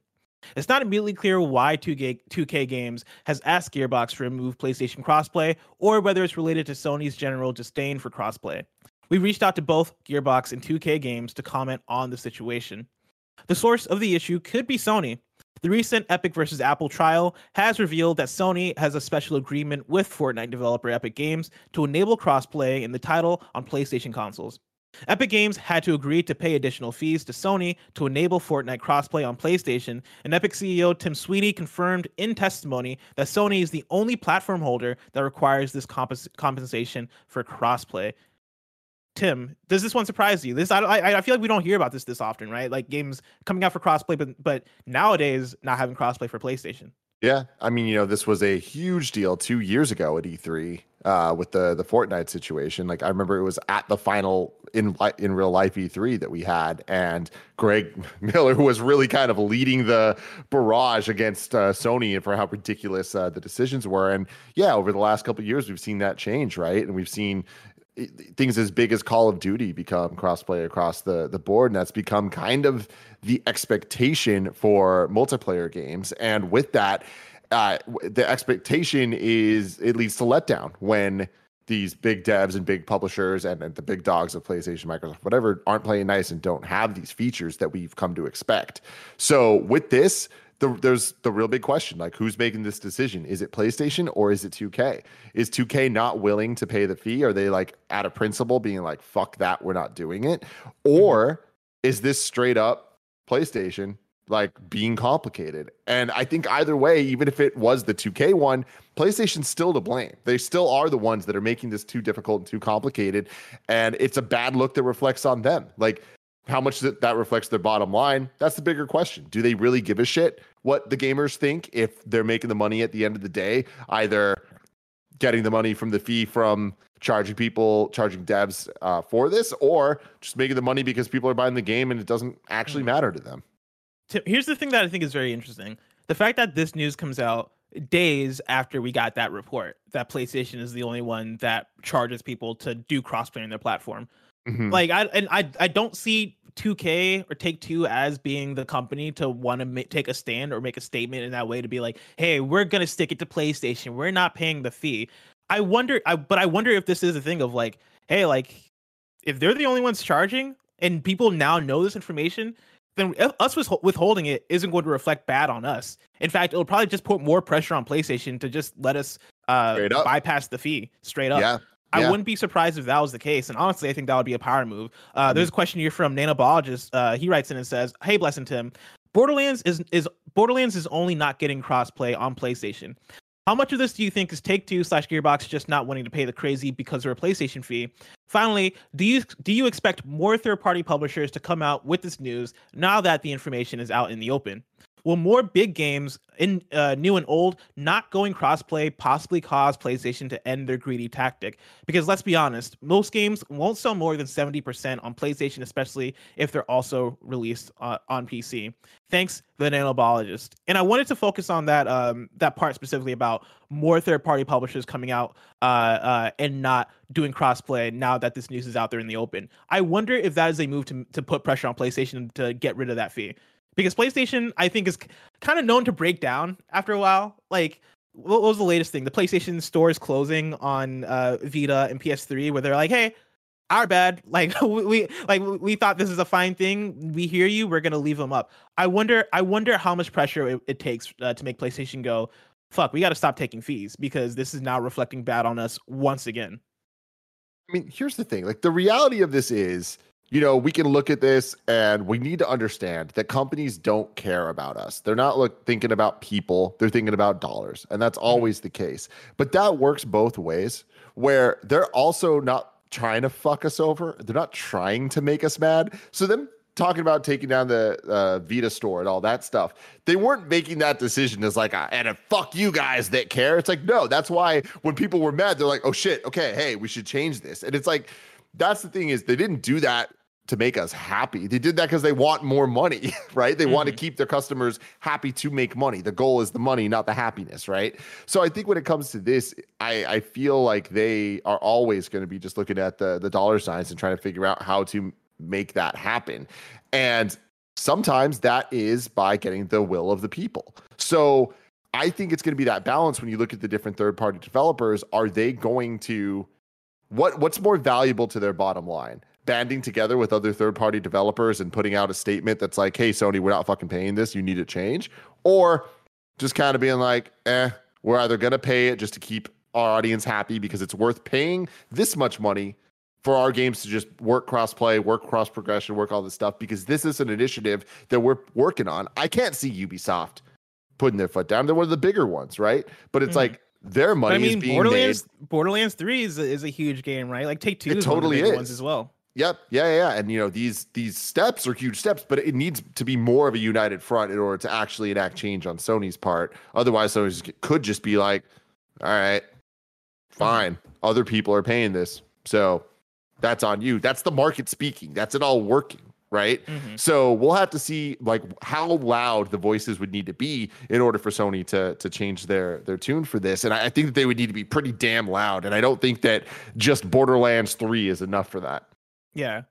It's not immediately clear why 2K, 2K Games has asked Gearbox to remove PlayStation crossplay or whether it's related to Sony's general disdain for crossplay. We reached out to both Gearbox and 2K Games to comment on the situation. The source of the issue could be Sony, The recent Epic versus Apple trial has revealed that Sony has a special agreement with Fortnite developer Epic Games to enable crossplay in the title on PlayStation consoles. Epic Games had to agree to pay additional fees to Sony to enable Fortnite crossplay on PlayStation, and Epic CEO Tim Sweeney confirmed in testimony that Sony is the only platform holder that requires this compens- compensation for crossplay. Tim, does this one surprise you? This I, I I feel like we don't hear about this this often, right? Like games coming out for crossplay, but but nowadays not having crossplay for PlayStation. Yeah, I mean, you know, this was a huge deal two years ago at E3 uh, with the the Fortnite situation. Like I remember it was at the final in in real life E3 that we had, and Greg Miller was really kind of leading the barrage against uh, Sony and for how ridiculous uh, the decisions were. And yeah, over the last couple years, we've seen that change, right? And we've seen things as big as Call of Duty become crossplay across the the board, and that's become kind of the expectation for multiplayer games. And with that, uh, the expectation is it leads to letdown when these big devs and big publishers and, and, the big dogs of PlayStation, Microsoft, whatever, aren't playing nice and don't have these features that we've come to expect. So with this, the, there's the real big question like who's making this decision? Is it playstation or is it 2k is 2k not willing to pay the fee? Are they like at a principle being like fuck that we're not doing it? Or is this straight up playstation like being complicated? And i think either way even if it was the 2k one playstation's still to blame. They still are the ones that are making this too difficult and too complicated and it's a bad look that reflects on them. Like how much that that reflects their bottom line? That's the bigger question. Do they really give a shit what the gamers think if they're making the money at the end of the day either getting the money from the fee from charging people charging devs uh, for this or just making the money because people are buying the game and it doesn't actually hmm. matter to them? Here's the thing that i think is very interesting. The fact that this news comes out days after we got that report that playstation is the only one that charges people to do crossplay on their platform Mm-hmm. Like I and I I don't see 2K or Take Two as being the company to want to ma- take a stand or make a statement in that way to be like, hey, we're gonna stick it to PlayStation. We're not paying the fee. I wonder, I but I wonder if this is a thing of like, hey, like if they're the only ones charging and people now know this information, then us withholding it isn't going to reflect bad on us. In fact, it'll probably just put more pressure on PlayStation to just let us uh, bypass the fee straight up. Yeah. I wouldn't be surprised if that was the case. And honestly, I think that would be a power move. Uh, mm-hmm. There's a question here from Nanobiologist. Uh, he writes in and says, "Hey, blessing Tim, Borderlands is is Borderlands is only not getting crossplay on PlayStation. How much of this do you think is Take Two slash Gearbox just not wanting to pay the crazy because of a PlayStation fee? Finally, do you do you expect more third party publishers to come out with this news now that the information is out in the open? Will more big games in uh, new and old not going crossplay possibly cause PlayStation to end their greedy tactic? Because let's be honest, most games won't sell more than 70% on PlayStation, especially if they're also released uh, on PC. Thanks, the nanobiologist. And I wanted to focus on that um, that part specifically about more third-party publishers coming out uh, uh, and not doing crossplay now that this news is out there in the open. I wonder if that is a move to to put pressure on PlayStation to get rid of that fee because PlayStation I think is kind of known to break down after a while. Like what was the latest thing? The PlayStation store is closing on uh, Vita and PS3, where they're like, "Hey, our bad. Like we like we thought this is a fine thing. We hear you. We're gonna leave them up." I wonder. I wonder how much pressure it, it takes uh, to make PlayStation go. Fuck, we got to stop taking fees because this is now reflecting bad on us once again. I mean, here's the thing. Like the reality of this is you know, we can look at this and we need to understand that companies don't care about us. They're not look thinking about people, they're thinking about dollars. And that's mm-hmm. always the case. But that works both ways, where they're also not trying to fuck us over. They're not trying to make us mad. So them talking about taking down the uh, Vita store and all that stuff, they weren't making that decision as like, a, and a fuck you guys that care. It's like, no, that's why when people were mad, they're like, oh shit, okay, hey, we should change this. And it's like, that's the thing is they didn't do that to make us happy. They did that because they want more money, right? They mm-hmm. want to keep their customers happy to make money. The goal is the money, not the happiness, right? So I think when it comes to this, I, I feel like they are always going to be just looking at the the dollar signs and trying to figure out how to make that happen. And sometimes that is by getting the will of the people. So I think it's going to be that balance when you look at the different third party developers. Are they going to what what's more valuable to their bottom line? Banding together with other third party developers and putting out a statement that's like, hey, Sony, we're not fucking paying this. You need to change. Or just kind of being like, eh, we're either going to pay it just to keep our audience happy because it's worth paying this much money for our games to just work cross play, work cross progression, work all this stuff because this is an initiative that we're working on. I can't see Ubisoft putting their foot down. They're one of the bigger ones, right? But it's mm-hmm. like their money I mean, is being Borderlands, made. Borderlands Three is a, is a huge game, right? Like Take Two, it totally is ones as well. Yep. Yeah, yeah. And you know, these these steps are huge steps, but it needs to be more of a united front in order to actually enact change on Sony's part. Otherwise, Sony could just be like, all right, fine. Other people are paying this. So that's on you. That's the market speaking. That's it all working right? Mm-hmm. So we'll have to see like how loud the voices would need to be in order for Sony to to change their their tune for this. And I, I think that they would need to be pretty damn loud. And I don't think that just Borderlands Three is enough for that. Yeah.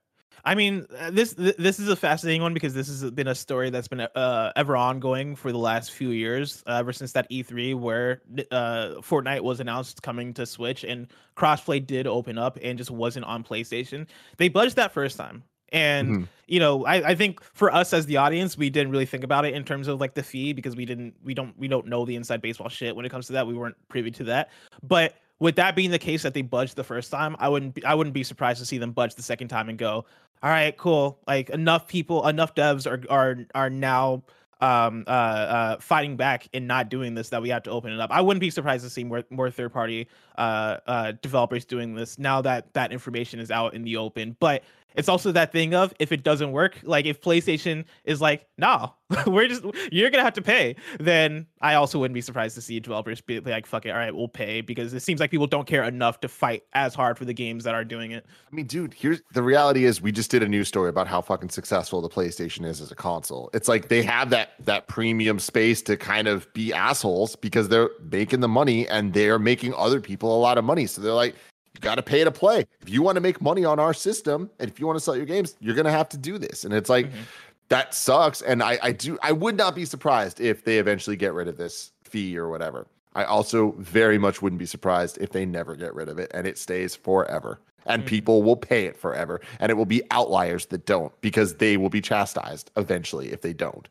I mean, uh, this this is a fascinating one because this has been a story that's been uh, ever ongoing for the last few years, uh, ever since that E3 where uh, Fortnite was announced coming to Switch and crossplay did open up and just wasn't on PlayStation. They budged that first time, and mm-hmm. you know, I, I think for us as the audience, we didn't really think about it in terms of like the fee because we didn't we don't we don't know the inside baseball shit when it comes to that. We weren't privy to that, but with that being the case that they budged the first time, I wouldn't be, I wouldn't be surprised to see them budge the second time and go, all right, cool. Like enough people, enough devs are are are now um uh uh fighting back and not doing this that we have to open it up. I wouldn't be surprised to see more more third party uh uh developers doing this now that that information is out in the open. But it's also that thing of if it doesn't work, like if PlayStation is like, no, we're just you're gonna have to pay, then I also wouldn't be surprised to see developers be like, fuck it, all right, we'll pay because it seems like people don't care enough to fight as hard for the games that are doing it. I mean, dude, here's the reality is we just did a news story about how fucking successful the PlayStation is as a console. It's like they have that that premium space to kind of be assholes because they're making the money and they're making other people a lot of money. So they're like, you got to pay to play. If you want to make money on our system and if you want to sell your games, you're going to have to do this. And it's like, mm-hmm. that sucks. And I, I do, I would not be surprised if they eventually get rid of this fee or whatever. I also very much wouldn't be surprised if they never get rid of it and it stays forever. And mm-hmm. people will pay it forever. And it will be outliers that don't because they will be chastised eventually if they don't.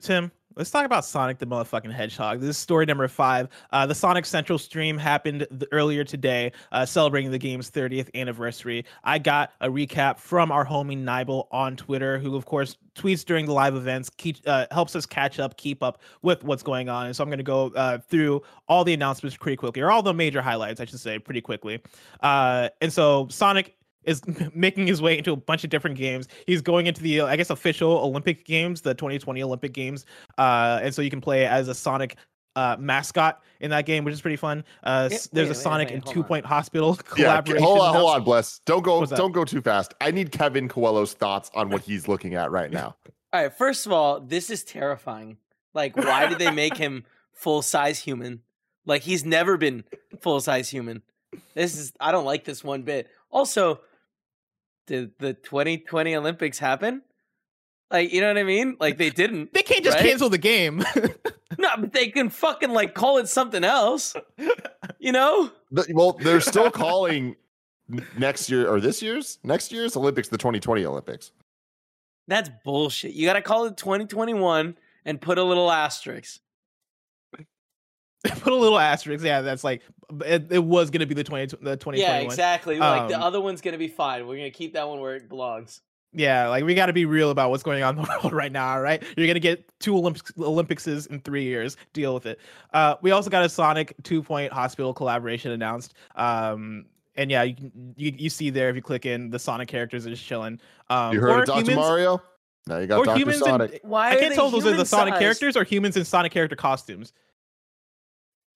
Tim, Let's talk about Sonic the motherfucking Hedgehog. This is story number five. Uh, the Sonic Central stream happened th- earlier today, uh, celebrating the game's 30th anniversary. I got a recap from our homie Nibel on Twitter, who, of course, tweets during the live events, keep, uh, helps us catch up, keep up with what's going on. And so I'm going to go uh, through all the announcements pretty quickly, or all the major highlights, I should say, pretty quickly. Uh, and so Sonic is making his way into a bunch of different games. He's going into the, I guess, official Olympic Games, the 2020 Olympic Games, uh, and so you can play as a Sonic uh, mascot in that game, which is pretty fun. Uh, wait, there's wait, a Sonic wait, and Two Point Hospital collaboration. Yeah, hold on, hold on, bless. Don't go, don't go too fast. I need Kevin Coelho's thoughts on what he's looking at right now. All right, first of all, this is terrifying. Like, why did they make him full size human? Like, he's never been full size human. This is I don't like this one bit. Also, did the 2020 Olympics happen? Like, you know what I mean? Like they didn't. they can't just right? cancel the game. no, but they can fucking like call it something else. You know? Well, they're still calling next year or this year's next year's Olympics the 2020 Olympics. That's bullshit. You got to call it 2021 and put a little asterisk. put a little asterisk. Yeah, that's like it, it was gonna be the twenty the twenty. Yeah, exactly. Um, like the um, other one's gonna be fine. We're gonna keep that one where it belongs. Yeah, like we got to be real about what's going on in the world right now. All right, you're gonna get two Olympics Olympicses in three years. Deal with it. Uh, we also got a Sonic Two Point Hospital collaboration announced. Um, and yeah, you, you you see there if you click in the Sonic characters are just chilling. Um, you heard of Dr. Mario? Now you got Dr. Sonic. In, why I can't tell those are the Sonic characters or humans in Sonic character costumes.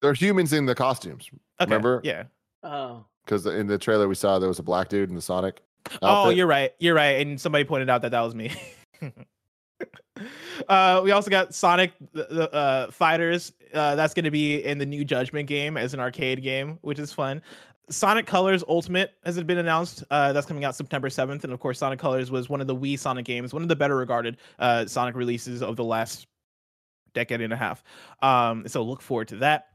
They're humans in the costumes. Okay. Remember? Yeah. Oh. Because in the trailer we saw there was a black dude in the Sonic. Oh, outfit. Oh, you're right. You're right. And somebody pointed out that that was me. uh, we also got Sonic the, uh, Fighters. Uh, that's going to be in the new Judgment game as an arcade game, which is fun. Sonic Colors Ultimate has been announced. Uh, that's coming out September 7th. And of course, Sonic Colors was one of the Wii Sonic games, one of the better regarded uh, Sonic releases of the last decade and a half. Um, so look forward to that.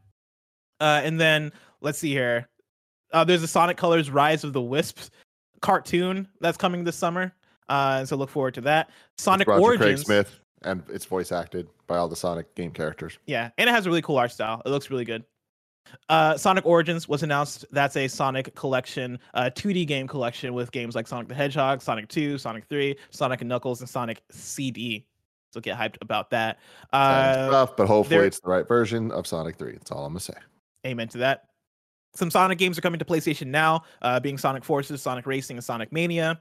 Uh, and then let's see here. Uh, there's a Sonic Colors Rise of the Wisps cartoon that's coming this summer. Uh, so look forward to that. Sonic Origins. Craig Smith, and it's voice acted by all the Sonic game characters. Yeah, and it has a really cool art style. It looks really good. Uh, Sonic Origins was announced. That's a Sonic collection, uh, 2D game collection with games like Sonic the Hedgehog, Sonic 2, Sonic 3, Sonic and Knuckles, and Sonic CD. So get hyped about that. Uh, stuff, but hopefully it's the right version of Sonic 3. That's all I'm gonna say. Amen to that. Some Sonic games are coming to PlayStation now, uh, being Sonic Forces, Sonic Racing, and Sonic Mania.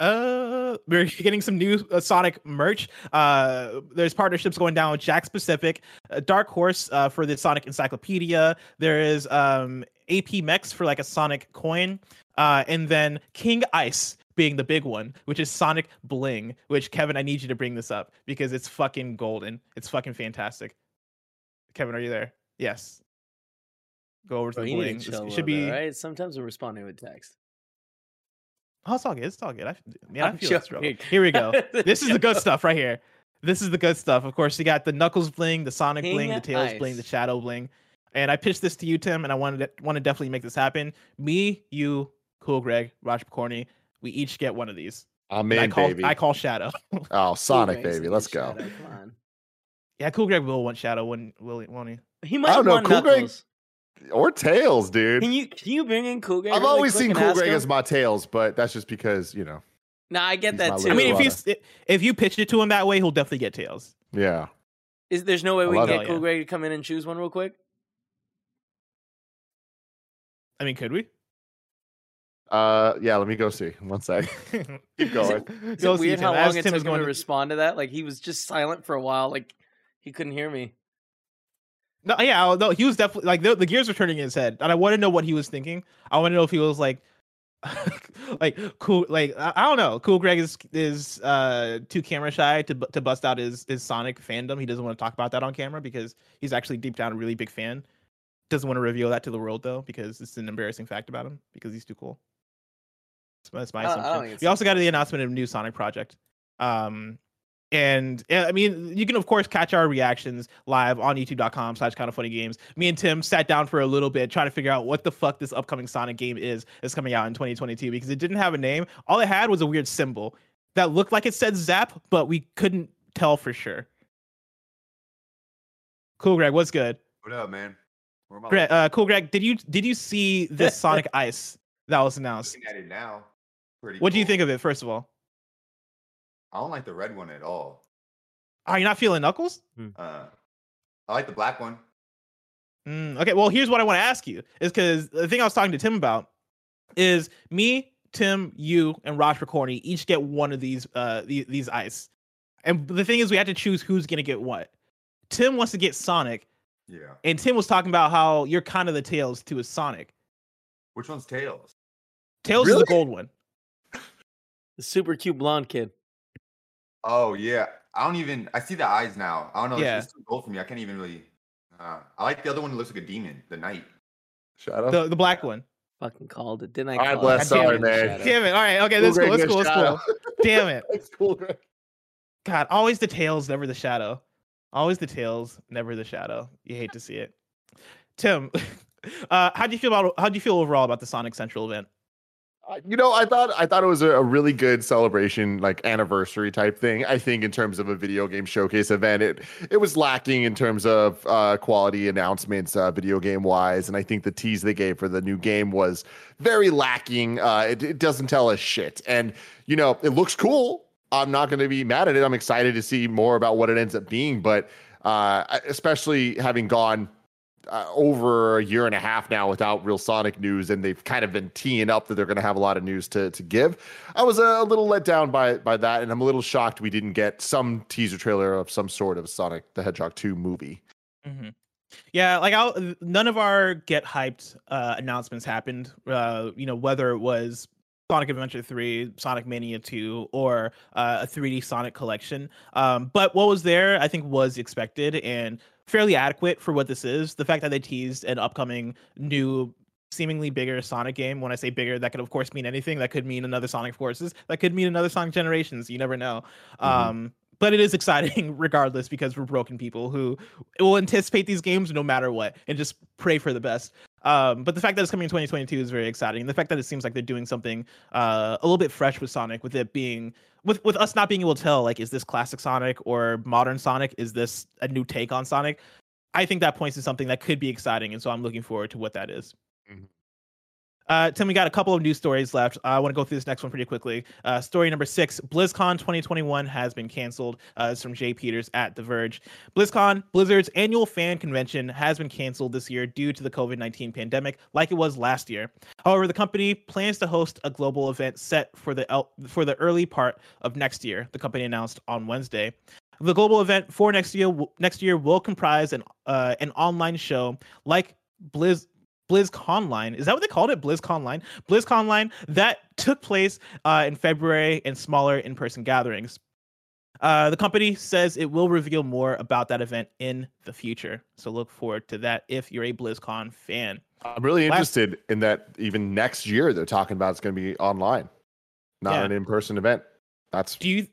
Uh, we're getting some new uh, Sonic merch. Uh, there's partnerships going down with Jakks Pacific, uh, Dark Horse uh, for the Sonic Encyclopedia. There is um AP Mechs for like a Sonic coin, uh, and then King Ice being the big one, which is Sonic Bling. Which Kevin, I need you to bring this up because it's fucking golden. It's fucking fantastic. Kevin, are you there? Yes. Go over to the bling. It should be bit, right. Sometimes we're responding with text. Oh, it's all good. It's all good. I, yeah, I feel struggle. Here we go. this is the good stuff right here. This is the good stuff. Of course, you got the Knuckles bling, the Sonic King bling, the Tails Ice. bling, the Shadow bling. And I pitched this to you, Tim, and I wanted to, want to definitely make this happen. Me, you, Cool Greg, Roger Pokorny, we each get one of these. I'm in, I call, baby. I call Shadow. oh, Sonic, cool baby. Let's go. Shadow, yeah, Cool Greg will want Shadow, won't, will, won't he? He might I don't know. Cool Knuckles. Greg, or Tails, dude. Can you can you bring in Cool Greg? I've really always seen Cool Greg as my Tails, but that's just because you know. Nah, I get that too. I mean, if you if you pitch it to him that way, he'll definitely get Tails. Yeah. Is there's no way we can get Cool Greg to come in and choose one real quick? I mean, could we? Uh, yeah. Let me go see. One sec. Keep going. Is it weird how long it took him to respond to that? Like he was just silent for a while. Like he couldn't hear me. No, yeah, no, he was definitely like the, the gears were turning in his head, and I want to know what he was thinking. I want to know if he was like, like cool, like I, I, don't know. Cool Greg is is uh too camera shy to to bust out his his Sonic fandom. He doesn't want to talk about that on camera because he's actually deep down a really big fan. Doesn't want to reveal that to the world though because it's an embarrassing fact about him because he's too cool. That's my, assumption. we also got the announcement of a new Sonic project. Um, and I mean, you can of course catch our reactions live on youtube.com slash kindafunnygames. Me and Tim sat down for a little bit trying to figure out what the fuck this upcoming Sonic game is that's coming out in 2022 because it didn't have a name. All it had was a weird symbol that looked like it said Zap, but we couldn't tell for sure. Cool, Greg. What's good? What up, man? Greg, uh, cool, Greg. Did you did you see this Sonic Ice that was announced? Looking at it now. Pretty. What cool. do you think of it? First of all. I don't like the red one at all. Are you not feeling Knuckles? Hmm. Uh, I like the black one. Mm, okay, well, here's what I want to ask you: is because the thing I was talking to Tim about is me, Tim, you, and Raj Corny each get one of these uh these, these ice, and the thing is, we have to choose who's gonna get what. Tim wants to get Sonic. Yeah. And Tim was talking about how you're kind of the Tails to his Sonic. Which one's Tails? Tails really? is the gold one. The super cute blonde kid. Oh yeah, I don't even. I see the eyes now. I don't know. Yeah. It's, it's too gold for me. I can't even really. Uh, I like the other one. That looks like a demon. The knight. Shadow. The the black one. Fucking called it, didn't I? All right, bless. Sorry, man. Damn it. All right. Okay. That's cool. That's cool. That's cool. Damn it. That's cool. God, always the tails, never the shadow. Always the tails, never the shadow. You hate to see it. Tim, uh, how do you feel about how do you feel overall about the Sonic Central event? You know, I thought I thought it was a, really good celebration, like anniversary type thing. I think in terms of a video game showcase event, it it was lacking in terms of uh, quality announcements, uh, video game wise, and I think the tease they gave for the new game was very lacking. Uh, it, it doesn't tell us shit, and you know, it looks cool. I'm not going to be mad at it. I'm excited to see more about what it ends up being, but uh, especially having gone uh, over a year and a half now without real Sonic news, and they've kind of been teeing up that they're going to have a lot of news to to give. I was a little let down by by that, and I'm a little shocked we didn't get some teaser trailer of some sort of Sonic the Hedgehog 2 movie. Mm-hmm. Yeah, like I'll, none of our get hyped uh, announcements happened. Uh, you know, whether it was Sonic Adventure 3, Sonic Mania 2, or uh, a 3D Sonic collection. Um, but what was there, I think, was expected. And fairly adequate for what this is. The fact that they teased an upcoming new seemingly bigger Sonic game. When I say bigger, that could of course mean anything. That could mean another Sonic Forces. That could mean another Sonic Generations. You never know. Mm-hmm. Um, but it is exciting regardless because we're broken people who will anticipate these games no matter what and just pray for the best. Um, but the fact that it's coming in 2022 is very exciting. And the fact that it seems like they're doing something uh, a little bit fresh with Sonic, with it being with with us not being able to tell like is this classic Sonic or modern Sonic? Is this a new take on Sonic? I think that points to something that could be exciting, and so I'm looking forward to what that is. Uh, Tim, we got a couple of news stories left. I want to go through this next one pretty quickly. Uh, story number six BlizzCon 2021 has been canceled. Uh, it's from Jay Peters at The Verge. BlizzCon, Blizzard's annual fan convention, has been canceled this year due to the COVID 19 pandemic, like it was last year. However, the company plans to host a global event set for the, el- for the early part of next year, the company announced on Wednesday. The global event for next year next year will comprise an uh, an online show like Blizz BlizzConline. Is that what they called it? BlizzConline. BlizzCon line that took place uh, in February in smaller in-person gatherings. Uh, the company says it will reveal more about that event in the future. So look forward to that if you're a BlizzCon fan. I'm really Last, interested in that. Even next year, they're talking about it's going to be online, not yeah. an in-person event. That's do you?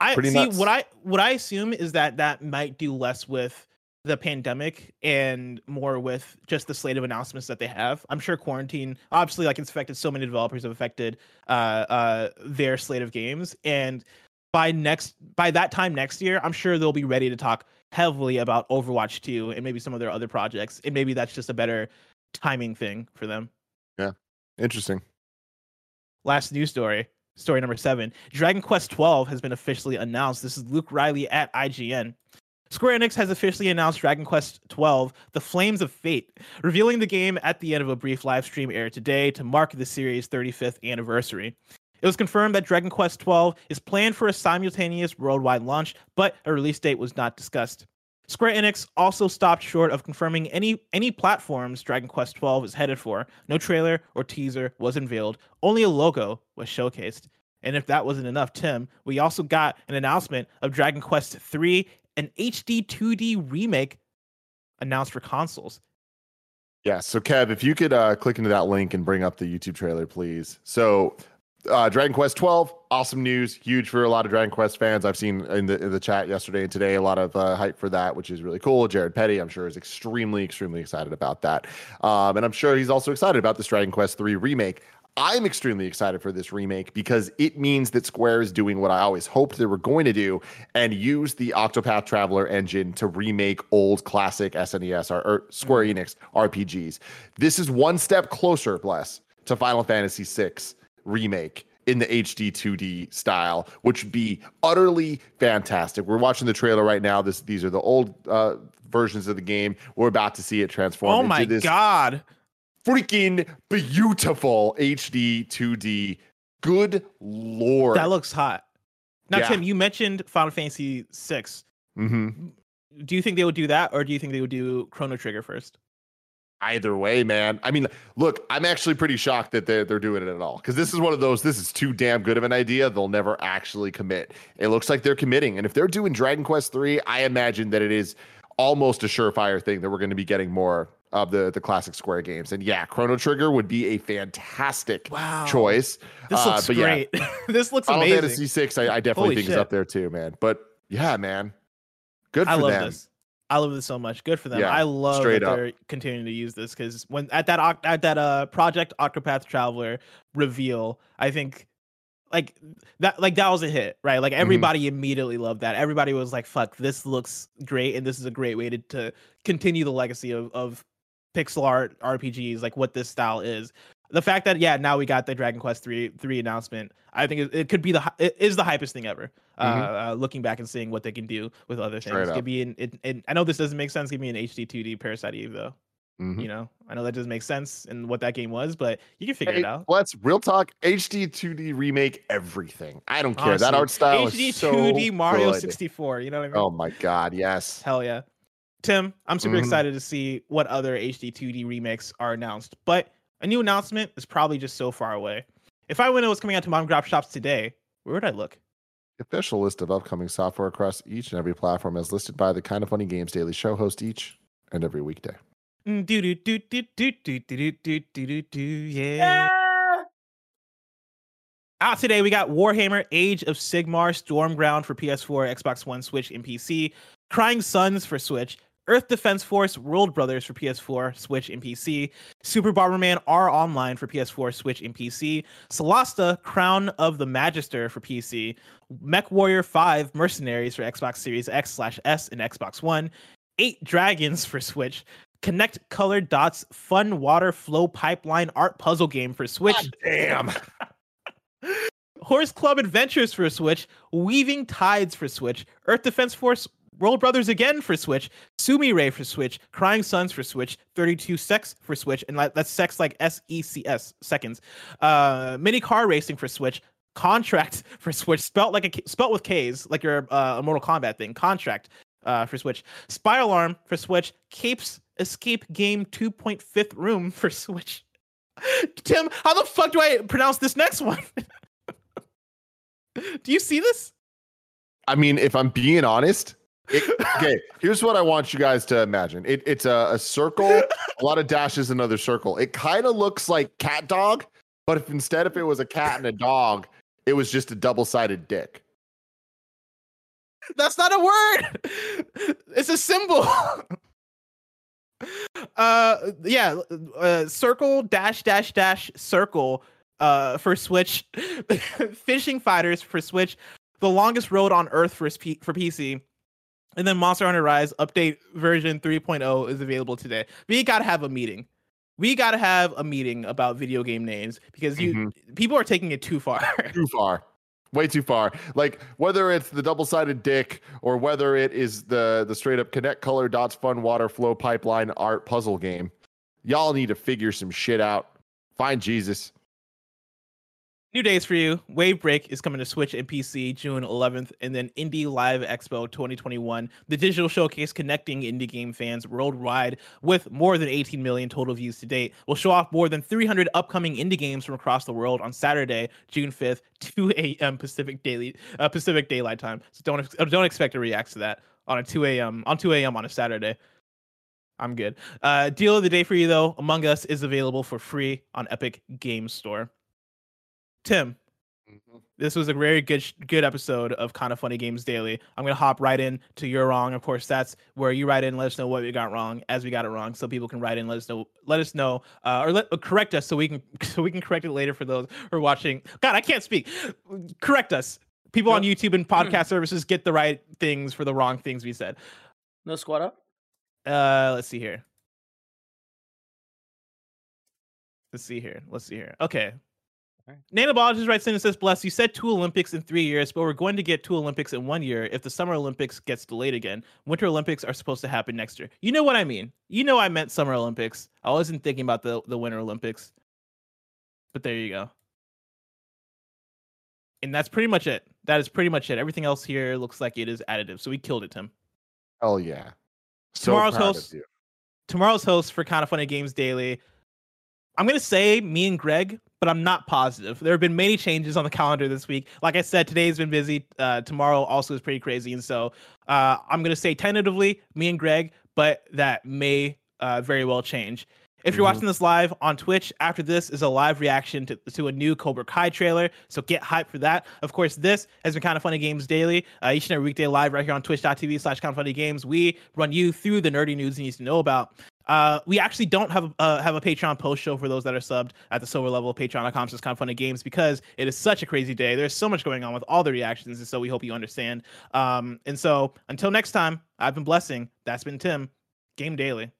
I see nuts. what I what I assume is that that might do less with the pandemic and more with just the slate of announcements that they have. I'm sure quarantine, obviously, like it's affected so many developers, have affected uh, uh, their slate of games. And by next, by that time next year, I'm sure they'll be ready to talk heavily about Overwatch 2 and maybe some of their other projects. And maybe that's just a better timing thing for them. Yeah, interesting. Last news story. Story number seven Dragon Quest 12 has been officially announced. This is Luke Reilly at IGN. Square Enix has officially announced Dragon Quest XII: The Flames of Fate, revealing the game at the end of a brief live stream aired today to mark the series' 35th anniversary. It was confirmed that Dragon Quest XII is planned for a simultaneous worldwide launch, but a release date was not discussed. Square Enix also stopped short of confirming any any platforms Dragon Quest XII is headed for. No trailer or teaser was unveiled. Only a logo was showcased. And if that wasn't enough, Tim, we also got an announcement of Dragon Quest III an HD 2D remake announced for consoles. Yeah. So, Kev, if you could uh, click into that link and bring up the YouTube trailer, please. So, uh, Dragon Quest 12, awesome news, huge for a lot of Dragon Quest fans. I've seen in the in the chat yesterday and today a lot of uh, hype for that, which is really cool. Jared Petty, I'm sure, is extremely, extremely excited about that, um, and I'm sure he's also excited about this Dragon Quest 3 remake. I'm extremely excited for this remake because it means that Square is doing what I always hoped they were going to do and use the Octopath Traveler engine to remake old classic SNES or, or Square mm-hmm. Enix RPGs. This is one step closer, bless, to Final Fantasy VI remake in the HD 2D style, which would be utterly fantastic. We're watching the trailer right now. This these are the old uh, versions of the game. We're about to see it transform. Oh my god! Freaking beautiful HD 2D. Good lord. That looks hot. Now, yeah. Tim, you mentioned Final Fantasy 6 mm-hmm. Do you think they would do that, or do you think they would do Chrono Trigger first? Either way, man. I mean, look, I'm actually pretty shocked that they're, they're doing it at all because this is one of those, this is too damn good of an idea. They'll never actually commit. It looks like they're committing. And if they're doing Dragon Quest 3, I imagine that it is almost a surefire thing that we're going to be getting more of the the classic Square games. And yeah, Chrono Trigger would be a fantastic wow. choice. This uh, looks great. Yeah, this looks Final amazing. Fantasy Six, I, I definitely Holy think shit. is up there too, man. But yeah, man, good for them. I love them. This. I love this so much. Good for them. Yeah, I love that up. they're continuing to use this because when at that at that uh Project Octopath Traveler reveal, I think like that like that was a hit, right? Like mm-hmm. everybody mm-hmm. immediately loved that. Everybody was like, "Fuck, this looks great," and this is a great way to, to continue the legacy of of pixel art RPGs, like what this style is. The fact that yeah, now we got the Dragon Quest three three announcement, I think it, it could be the it is the hypest thing ever. Mm-hmm. Uh, uh, looking back and seeing what they can do with other things. Give me an, it, it, I know this doesn't make sense. Give me an HD two D Parasite Eve though. Mm-hmm. You know, I know that doesn't make sense and what that game was, but you can figure hey, it out. Let's real talk HD 2D remake everything. I don't care. Honestly, that art style HD is 2D Mario good. 64. You know what I mean? Oh my god, yes. Hell yeah. Tim, I'm super mm-hmm. excited to see what other HD 2D remakes are announced, but a new announcement is probably just so far away. If I went, it was coming out to mom drop shops today, where would I look? The official list of upcoming software across each and every platform is listed by the Kind of Funny Games Daily Show host each and every weekday. Do do do do do do do do do do yeah. Out today, we got Warhammer Age of Sigmar Stormground for PS4, Xbox One, Switch, and PC. Crying Suns for Switch, Earth Defense Force World Brothers for PS4, Switch, and PC, Super Bomberman R Online for PS4, Switch, and PC, Solasta Crown of the Magister for PC, MechWarrior 5 Mercenaries for Xbox Series X slash S and Xbox One, Eight Dragons for Switch, Connect Color Dots Fun Water Flow Pipeline Art Puzzle Game for Switch. God damn. Horse Club Adventures for Switch, Weaving Tides for Switch, Earth Defense Force World Brothers again for Switch, Sumi Ray for Switch, Crying Suns for Switch, 32 Secs for Switch, and that's sex like S E C S seconds. Uh, mini car racing for Switch, Contract for Switch, spelt like a spelt with K's, like your uh, Mortal Kombat thing. Contract uh, for Switch, Spy Alarm for Switch, Capes Escape Game 2.5th Room for Switch. Tim, how the fuck do I pronounce this next one? do you see this? I mean, if I'm being honest, it, okay, here's what I want you guys to imagine. It, it's a, a circle, a lot of dashes, another circle. It kind of looks like cat dog, but if instead if it was a cat and a dog, it was just a double sided dick. That's not a word. It's a symbol. uh, yeah, uh, circle dash dash dash circle. Uh, for Switch, Fishing Fighters for Switch, the longest road on Earth for for PC, and then Monster Hunter Rise update version 3.0 is available today. We gotta have a meeting. We gotta have a meeting about video game names because you mm-hmm. people are taking it too far. too far. Way too far. Like whether it's the double-sided dick or whether it is the the straight up connect color dots fun water flow pipeline art puzzle game. Y'all need to figure some shit out. Find Jesus. New days for you. Wave Break is coming to Switch and PC June 11th, and then Indie Live Expo 2021, the digital showcase connecting indie game fans worldwide with more than 18 million total views to date. will show off more than 300 upcoming indie games from across the world on Saturday, June 5th, 2 a.m. Pacific daily uh, Pacific Daylight Time. So don't don't expect to react to that on a 2 a.m. on 2 a.m. on a Saturday. I'm good. Uh, deal of the day for you though. Among Us is available for free on Epic Games Store. Tim, mm-hmm. this was a very good good episode of Kinda Funny Games Daily. I'm gonna hop right in to your wrong. Of course, that's where you write in, let us know what we got wrong, as we got it wrong, so people can write in, let us know, let us know, uh, or let uh, correct us so we can so we can correct it later for those who are watching. God, I can't speak. Correct us. People on YouTube and podcast services get the right things for the wrong things we said. No Squad Up. Uh, let's see here. Let's see here. Let's see here. Okay. Right. Nanobiologist writes in and says, Bless, you said two Olympics in three years, but we're going to get two Olympics in one year if the Summer Olympics gets delayed again. Winter Olympics are supposed to happen next year. You know what I mean. You know I meant Summer Olympics. I wasn't thinking about the, the Winter Olympics. But there you go. And that's pretty much it. That is pretty much it. Everything else here looks like it is additive. So we killed it, Tim. Oh yeah. So tomorrow's host. Tomorrow's host for Kinda Funny Games Daily. I'm gonna say me and Greg but I'm not positive. There have been many changes on the calendar this week. Like I said, today's been busy. Uh, tomorrow also is pretty crazy, and so uh, I'm gonna say tentatively me and Greg, but that may uh, very well change. If you're mm-hmm. watching this live on Twitch, after this is a live reaction to, to a new Cobra Kai trailer. So get hyped for that. Of course, this has been Kinda Funny Games Daily. Uh, each and every weekday live right here on twitch.tv slash kind of funny games. We run you through the nerdy news you need to know about. Uh, we actually don't have uh, have a Patreon post show for those that are subbed at the silver level, of patreon.com just kindafunnygames because it is such a crazy day. There's so much going on with all the reactions, and so we hope you understand. Um, and so until next time, I've been blessing. That's been Tim. Game Daily.